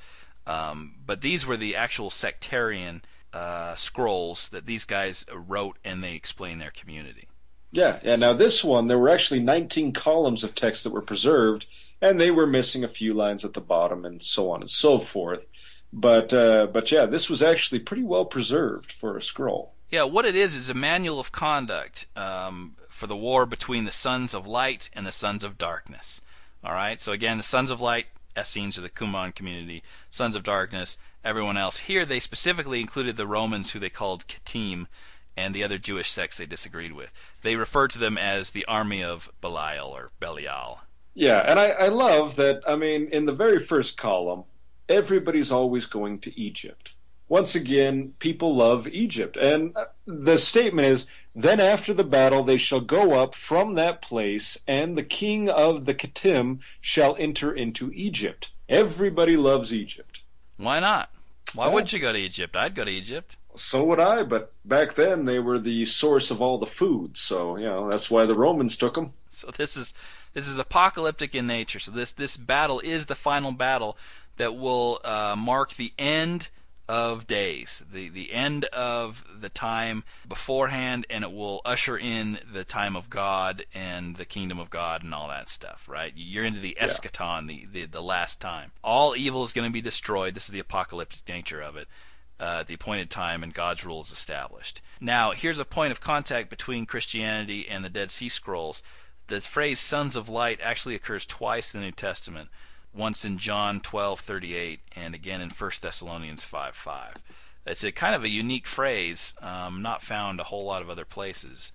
Um, but these were the actual sectarian uh, scrolls that these guys wrote, and they explain their community. Yeah, yeah. Now this one, there were actually 19 columns of text that were preserved, and they were missing a few lines at the bottom, and so on and so forth. But uh, but yeah, this was actually pretty well preserved for a scroll. Yeah, what it is is a manual of conduct um, for the war between the sons of light and the sons of darkness. All right. So again, the sons of light, Essenes or the Qumran community, sons of darkness, everyone else. Here they specifically included the Romans, who they called Kittim, and the other Jewish sects they disagreed with. They referred to them as the army of Belial or Belial. Yeah, and I, I love that. I mean, in the very first column, everybody's always going to Egypt. Once again, people love Egypt. And the statement is Then after the battle they shall go up from that place, and the king of the Kittim shall enter into Egypt. Everybody loves Egypt. Why not? Why yeah. would you go to Egypt? I'd go to Egypt. So would I, but back then they were the source of all the food, so you know that's why the Romans took them. So this is this is apocalyptic in nature. So this this battle is the final battle that will uh, mark the end of days, the the end of the time beforehand, and it will usher in the time of God and the kingdom of God and all that stuff. Right? You're into the eschaton, yeah. the, the the last time. All evil is going to be destroyed. This is the apocalyptic nature of it. Uh, at the appointed time, and God's rule is established. Now, here's a point of contact between Christianity and the Dead Sea Scrolls. The phrase "sons of light" actually occurs twice in the New Testament once in John 12:38 and again in 1 Thessalonians 5:5. It's a kind of a unique phrase, um, not found a whole lot of other places.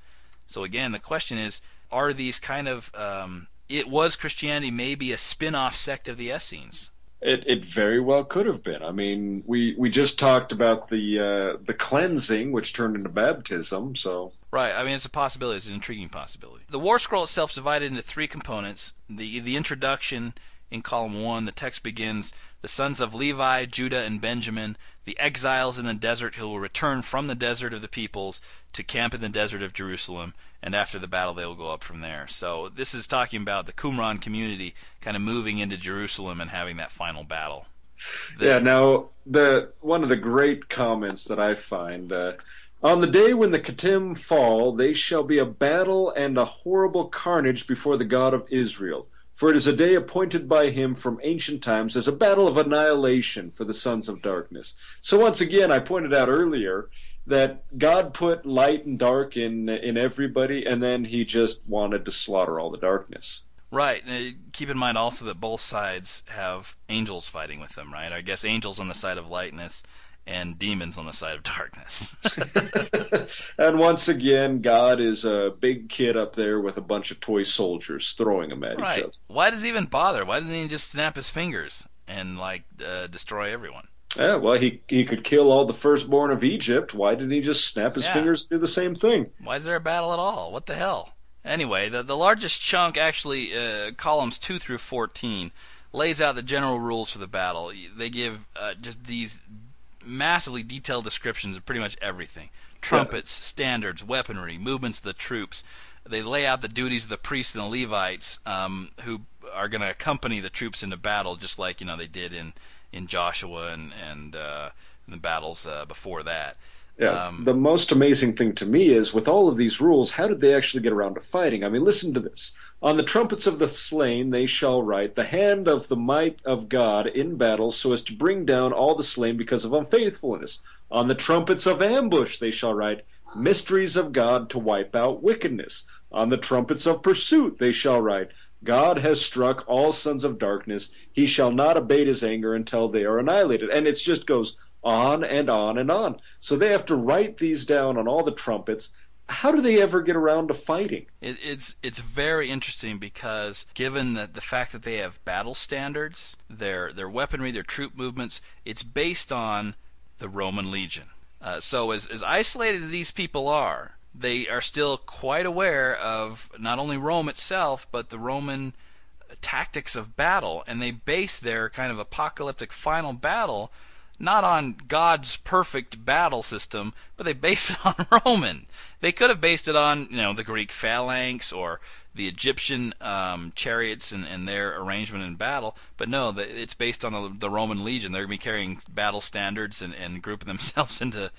So again, the question is, are these kind of um, it was Christianity maybe a spin-off sect of the Essenes? It, it very well could have been. I mean, we, we just talked about the uh, the cleansing, which turned into baptism. So right. I mean, it's a possibility. It's an intriguing possibility. The War Scroll itself is divided into three components: the the introduction, in column 1, the text begins The sons of Levi, Judah, and Benjamin, the exiles in the desert who will return from the desert of the peoples to camp in the desert of Jerusalem, and after the battle they will go up from there. So this is talking about the Qumran community kind of moving into Jerusalem and having that final battle. The, yeah, now the one of the great comments that I find uh, on the day when the Kittim fall, they shall be a battle and a horrible carnage before the God of Israel. For it is a day appointed by him from ancient times as a battle of annihilation for the sons of darkness. So once again, I pointed out earlier that God put light and dark in in everybody, and then He just wanted to slaughter all the darkness. Right. keep in mind also that both sides have angels fighting with them. Right. I guess angels on the side of lightness and demons on the side of darkness. and once again, God is a big kid up there with a bunch of toy soldiers throwing them at right. each other. Why does he even bother? Why doesn't he just snap his fingers and like uh, destroy everyone? Yeah, well, he he could kill all the firstborn of Egypt. Why didn't he just snap his yeah. fingers and do the same thing? Why is there a battle at all? What the hell? Anyway, the the largest chunk, actually, uh, columns two through fourteen, lays out the general rules for the battle. They give uh, just these massively detailed descriptions of pretty much everything trumpets, yeah. standards, weaponry, movements of the troops. They lay out the duties of the priests and the Levites um, who are going to accompany the troops into battle, just like you know they did in in Joshua and and uh, in the battles uh, before that. Yeah. Um, the most amazing thing to me is with all of these rules, how did they actually get around to fighting? I mean, listen to this. On the trumpets of the slain they shall write, the hand of the might of God in battle, so as to bring down all the slain because of unfaithfulness. On the trumpets of ambush they shall write, mysteries of God to wipe out wickedness. On the trumpets of pursuit they shall write, God has struck all sons of darkness. He shall not abate his anger until they are annihilated. And it just goes on and on and on. So they have to write these down on all the trumpets. How do they ever get around to fighting? It, it's it's very interesting because given that the fact that they have battle standards, their their weaponry, their troop movements, it's based on the Roman legion. Uh, so as as isolated as these people are, they are still quite aware of not only Rome itself, but the Roman tactics of battle, and they base their kind of apocalyptic final battle not on God's perfect battle system, but they base it on Roman. They could have based it on you know the Greek phalanx or the Egyptian um, chariots and, and, their arrangement in battle, but no, the, it's based on the, the, Roman legion. They're going to be carrying battle standards and, and grouping themselves into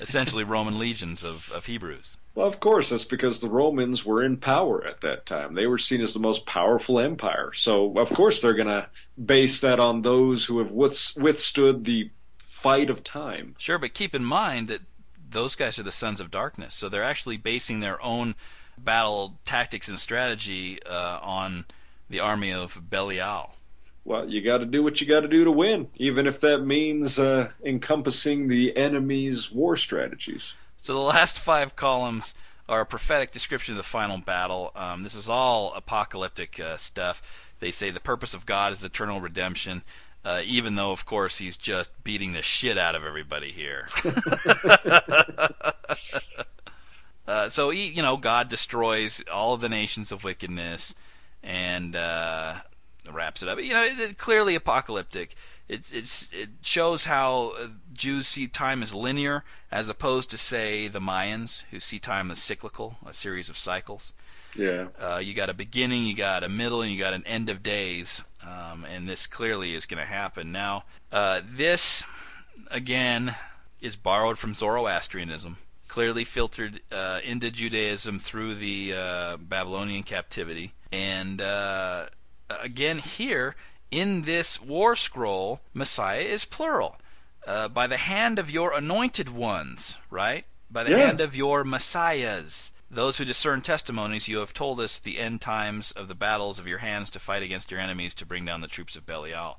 essentially Roman legions of, of Hebrews. Well, of course, that's because the Romans were in power at that time. They were seen as the most powerful empire. So, of course, they're going to base that on those who have withstood the fight of time. Sure, but keep in mind that those guys are the sons of darkness. So they're actually basing their own battle tactics and strategy uh, on the army of Belial. Well, you got to do what you got to do to win, even if that means uh, encompassing the enemy's war strategies. So the last five columns are a prophetic description of the final battle. Um, this is all apocalyptic uh, stuff. They say the purpose of God is eternal redemption. Uh, even though, of course, he's just beating the shit out of everybody here. uh, so, he, you know, God destroys all of the nations of wickedness and uh, wraps it up. You know, it, clearly apocalyptic. It, it's, it shows how uh, Jews see time as linear, as opposed to, say, the Mayans, who see time as cyclical, a series of cycles. Yeah. Uh, you got a beginning, you got a middle, and you got an end of days. Um, and this clearly is going to happen. Now, uh, this, again, is borrowed from Zoroastrianism, clearly filtered uh, into Judaism through the uh, Babylonian captivity. And uh, again, here, in this war scroll, Messiah is plural. Uh, by the hand of your anointed ones, right? By the yeah. hand of your messiahs. Those who discern testimonies, you have told us the end times of the battles of your hands to fight against your enemies to bring down the troops of Belial.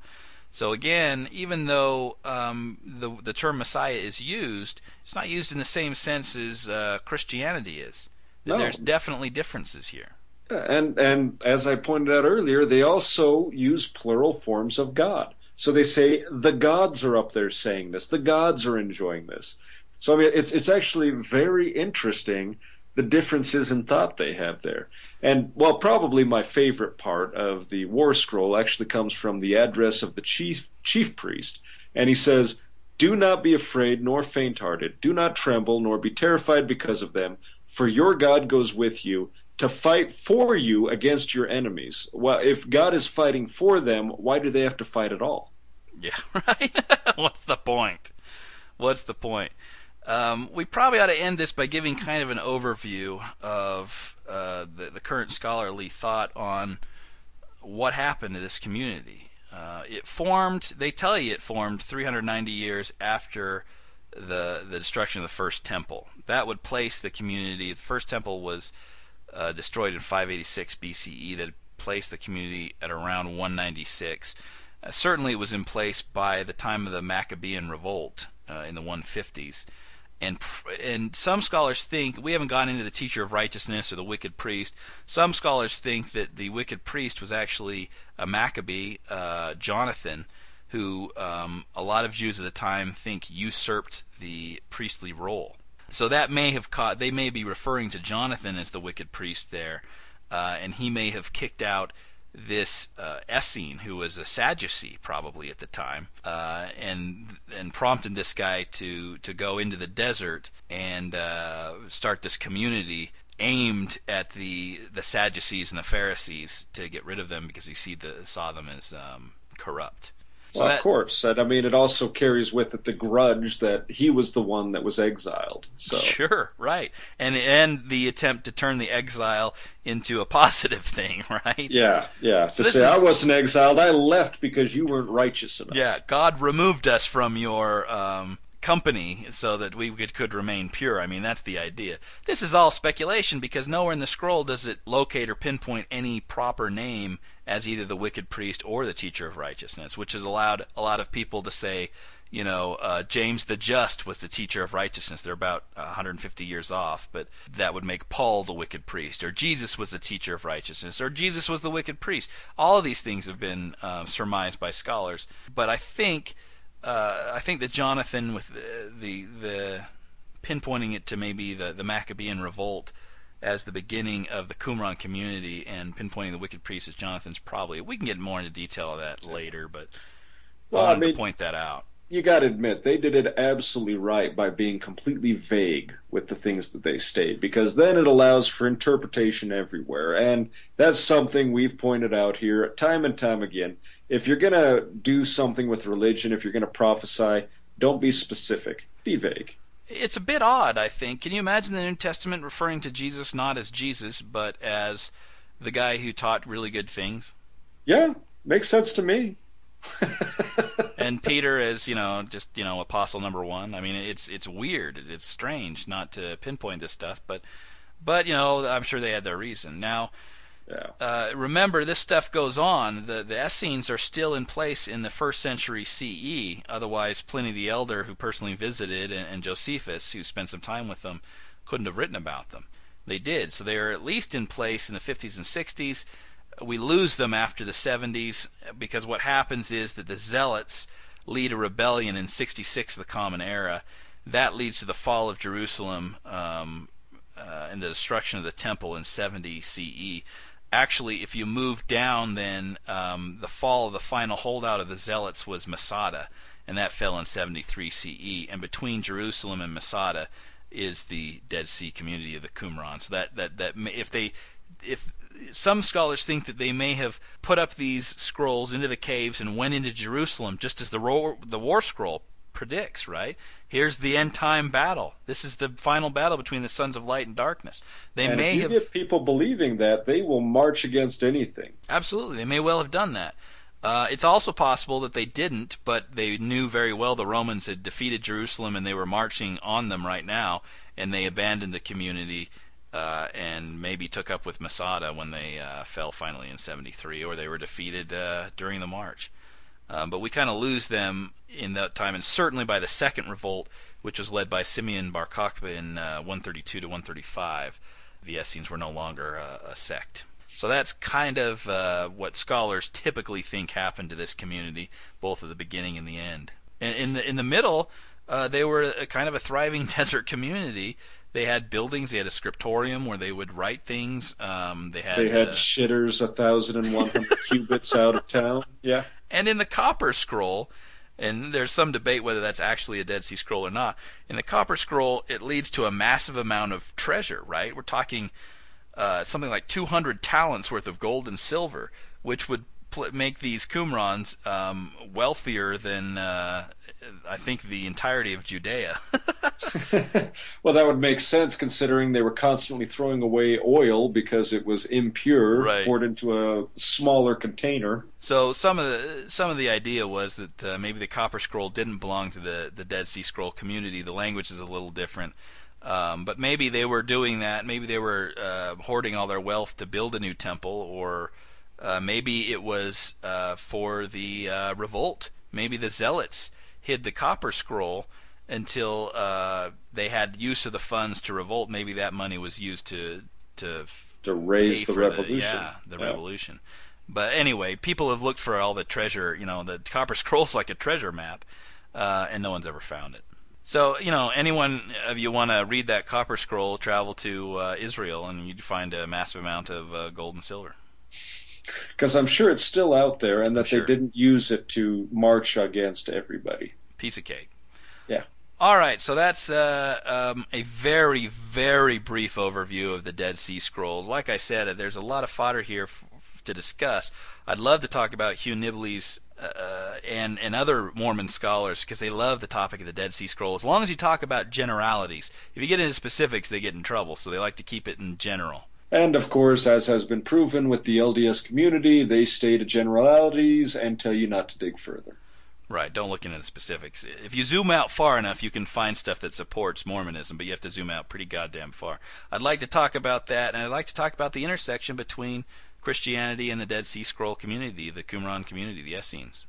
So again, even though um, the the term Messiah is used, it's not used in the same sense as uh, Christianity is. No. There's definitely differences here. And and as I pointed out earlier, they also use plural forms of God. So they say the gods are up there saying this. The gods are enjoying this. So I mean, it's it's actually very interesting the differences in thought they have there. And well, probably my favorite part of the War Scroll actually comes from the address of the chief chief priest, and he says, "Do not be afraid nor faint-hearted. Do not tremble nor be terrified because of them, for your God goes with you." To fight for you against your enemies. Well, if God is fighting for them, why do they have to fight at all? Yeah, right. What's the point? What's the point? Um, we probably ought to end this by giving kind of an overview of uh, the, the, current scholarly thought on what happened to this community. Uh, it formed, they tell you it formed 390 years after the, the destruction of the first temple. That would place the community, the first temple was uh, destroyed in 586 BCE, that placed the community at around 196. Uh, certainly it was in place by the time of the Maccabean revolt uh, in the 150s and and some scholars think we haven't gone into the teacher of righteousness or the wicked priest. Some scholars think that the wicked priest was actually a Maccabee, uh, Jonathan, who um, a lot of Jews at the time think usurped the priestly role. So that may have caught. They may be referring to Jonathan as the wicked priest there, uh, and he may have kicked out this uh, Essene, who was a Sadducee probably at the time, uh, and and prompted this guy to to go into the desert and uh, start this community aimed at the the Sadducees and the Pharisees to get rid of them because he see the, saw them as um, corrupt. So well, that, of course. And I mean, it also carries with it the grudge that he was the one that was exiled. So. Sure, right. And and the attempt to turn the exile into a positive thing, right? Yeah, yeah. So to say, is, I wasn't exiled. I left because you weren't righteous enough. Yeah, God removed us from your um, company so that we could, could remain pure. I mean, that's the idea. This is all speculation because nowhere in the scroll does it locate or pinpoint any proper name as either the wicked priest or the teacher of righteousness, which has allowed a lot of people to say, you know, uh, James the Just was the teacher of righteousness. They're about 150 years off, but that would make Paul the wicked priest, or Jesus was the teacher of righteousness, or Jesus was the wicked priest. All of these things have been uh, surmised by scholars, but I think, uh, I think that Jonathan with the the, the pinpointing it to maybe the the Maccabean revolt as the beginning of the Qumran community and pinpointing the wicked priest as Jonathan's probably. We can get more into detail of that later, but well, I wanted I mean, to point that out. You got to admit they did it absolutely right by being completely vague with the things that they state, because then it allows for interpretation everywhere, and that's something we've pointed out here time and time again. If you're gonna do something with religion, if you're gonna prophesy, don't be specific. Be vague it's a bit odd, I think. Can you imagine the New Testament referring to Jesus not as Jesus, but as the guy who taught really good things? Yeah, makes sense to me. and Peter as you know, just you know, apostle number one. I mean, it's it's weird, it's strange not to pinpoint this stuff, but but you know, I'm sure they had their reason. Now, yeah. Uh, remember, this stuff goes on. The the Essenes are still in place in the first century CE. Otherwise, Pliny the Elder, who personally visited, and, and Josephus, who spent some time with them, couldn't have written about them. They did. So they are at least in place in the 50s and 60s. We lose them after the 70s because what happens is that the Zealots lead a rebellion in 66, the Common Era. That leads to the fall of Jerusalem um, uh, and the destruction of the temple in 70 CE actually, if you move down, then um, the fall of the final holdout of the Zealots was Masada, and that fell in 73 CE. And between Jerusalem and Masada is the Dead Sea community of the Qumran. So that that that if they if some scholars think that they may have put up these scrolls into the caves and went into Jerusalem just as the war, the war scroll predicts, right? Here's the end time battle. This is the final battle between the sons of light and darkness. They and may if you have get people believing that, they will march against anything. Absolutely, they may well have done that. Uh, it's also possible that they didn't, but they knew very well the Romans had defeated Jerusalem and they were marching on them right now, and they abandoned the community uh, and maybe took up with Masada when they uh, fell finally in 73, or they were defeated uh, during the march. Um, but we kind of lose them in that time, and certainly by the second revolt, which was led by Simeon Bar Kokhba in uh, 132 to 135, the Essenes were no longer uh, a sect. So that's kind of uh, what scholars typically think happened to this community, both at the beginning and the end. And in the in the middle, uh, they were a, kind of a thriving desert community. They had buildings. They had a scriptorium where they would write things. Um, they had they had uh, shitters a thousand and one hundred cubits out of town. Yeah, and in the Copper Scroll, and there's some debate whether that's actually a Dead Sea Scroll or not. In the Copper Scroll, it leads to a massive amount of treasure, right? We're talking uh, something like 200 talents worth of gold and silver, which would pl- make these Qumrans um, wealthier than uh, I think the entirety of Judea. well, that would make sense considering they were constantly throwing away oil because it was impure, right. poured into a smaller container. So some of the some of the idea was that uh, maybe the Copper Scroll didn't belong to the the Dead Sea Scroll community. The language is a little different. Um, but maybe they were doing that. Maybe they were uh, hoarding all their wealth to build a new temple, or uh, maybe it was uh, for the uh, revolt. Maybe the zealots hid the copper scroll until uh, they had use of the funds to revolt. Maybe that money was used to to to raise the revolution. The, yeah, the yeah. revolution. But anyway, people have looked for all the treasure. You know, the copper scroll's like a treasure map, uh, and no one's ever found it. So, you know, anyone of you want to read that copper scroll, travel to uh, Israel, and you'd find a massive amount of uh, gold and silver. Because I'm sure it's still out there, and that sure. they didn't use it to march against everybody. Piece of cake. Yeah. All right, so that's uh, um, a very, very brief overview of the Dead Sea Scrolls. Like I said, there's a lot of fodder here f- to discuss. I'd love to talk about Hugh Nibley's uh, and and other Mormon scholars because they love the topic of the Dead Sea Scroll. As long as you talk about generalities, if you get into specifics, they get in trouble. So they like to keep it in general. And of course, as has been proven with the LDS community, they stay to generalities and tell you not to dig further. Right, don't look into the specifics. If you zoom out far enough, you can find stuff that supports Mormonism, but you have to zoom out pretty goddamn far. I'd like to talk about that, and I'd like to talk about the intersection between Christianity and the Dead Sea Scroll community, the Qumran community, the Essenes.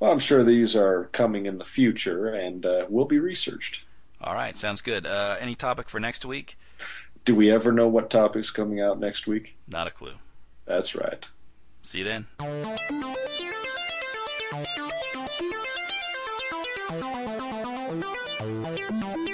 Well, I'm sure these are coming in the future and uh, will be researched. All right, sounds good. Uh, any topic for next week? Do we ever know what topic's coming out next week? Not a clue. That's right. See you then. Thank you.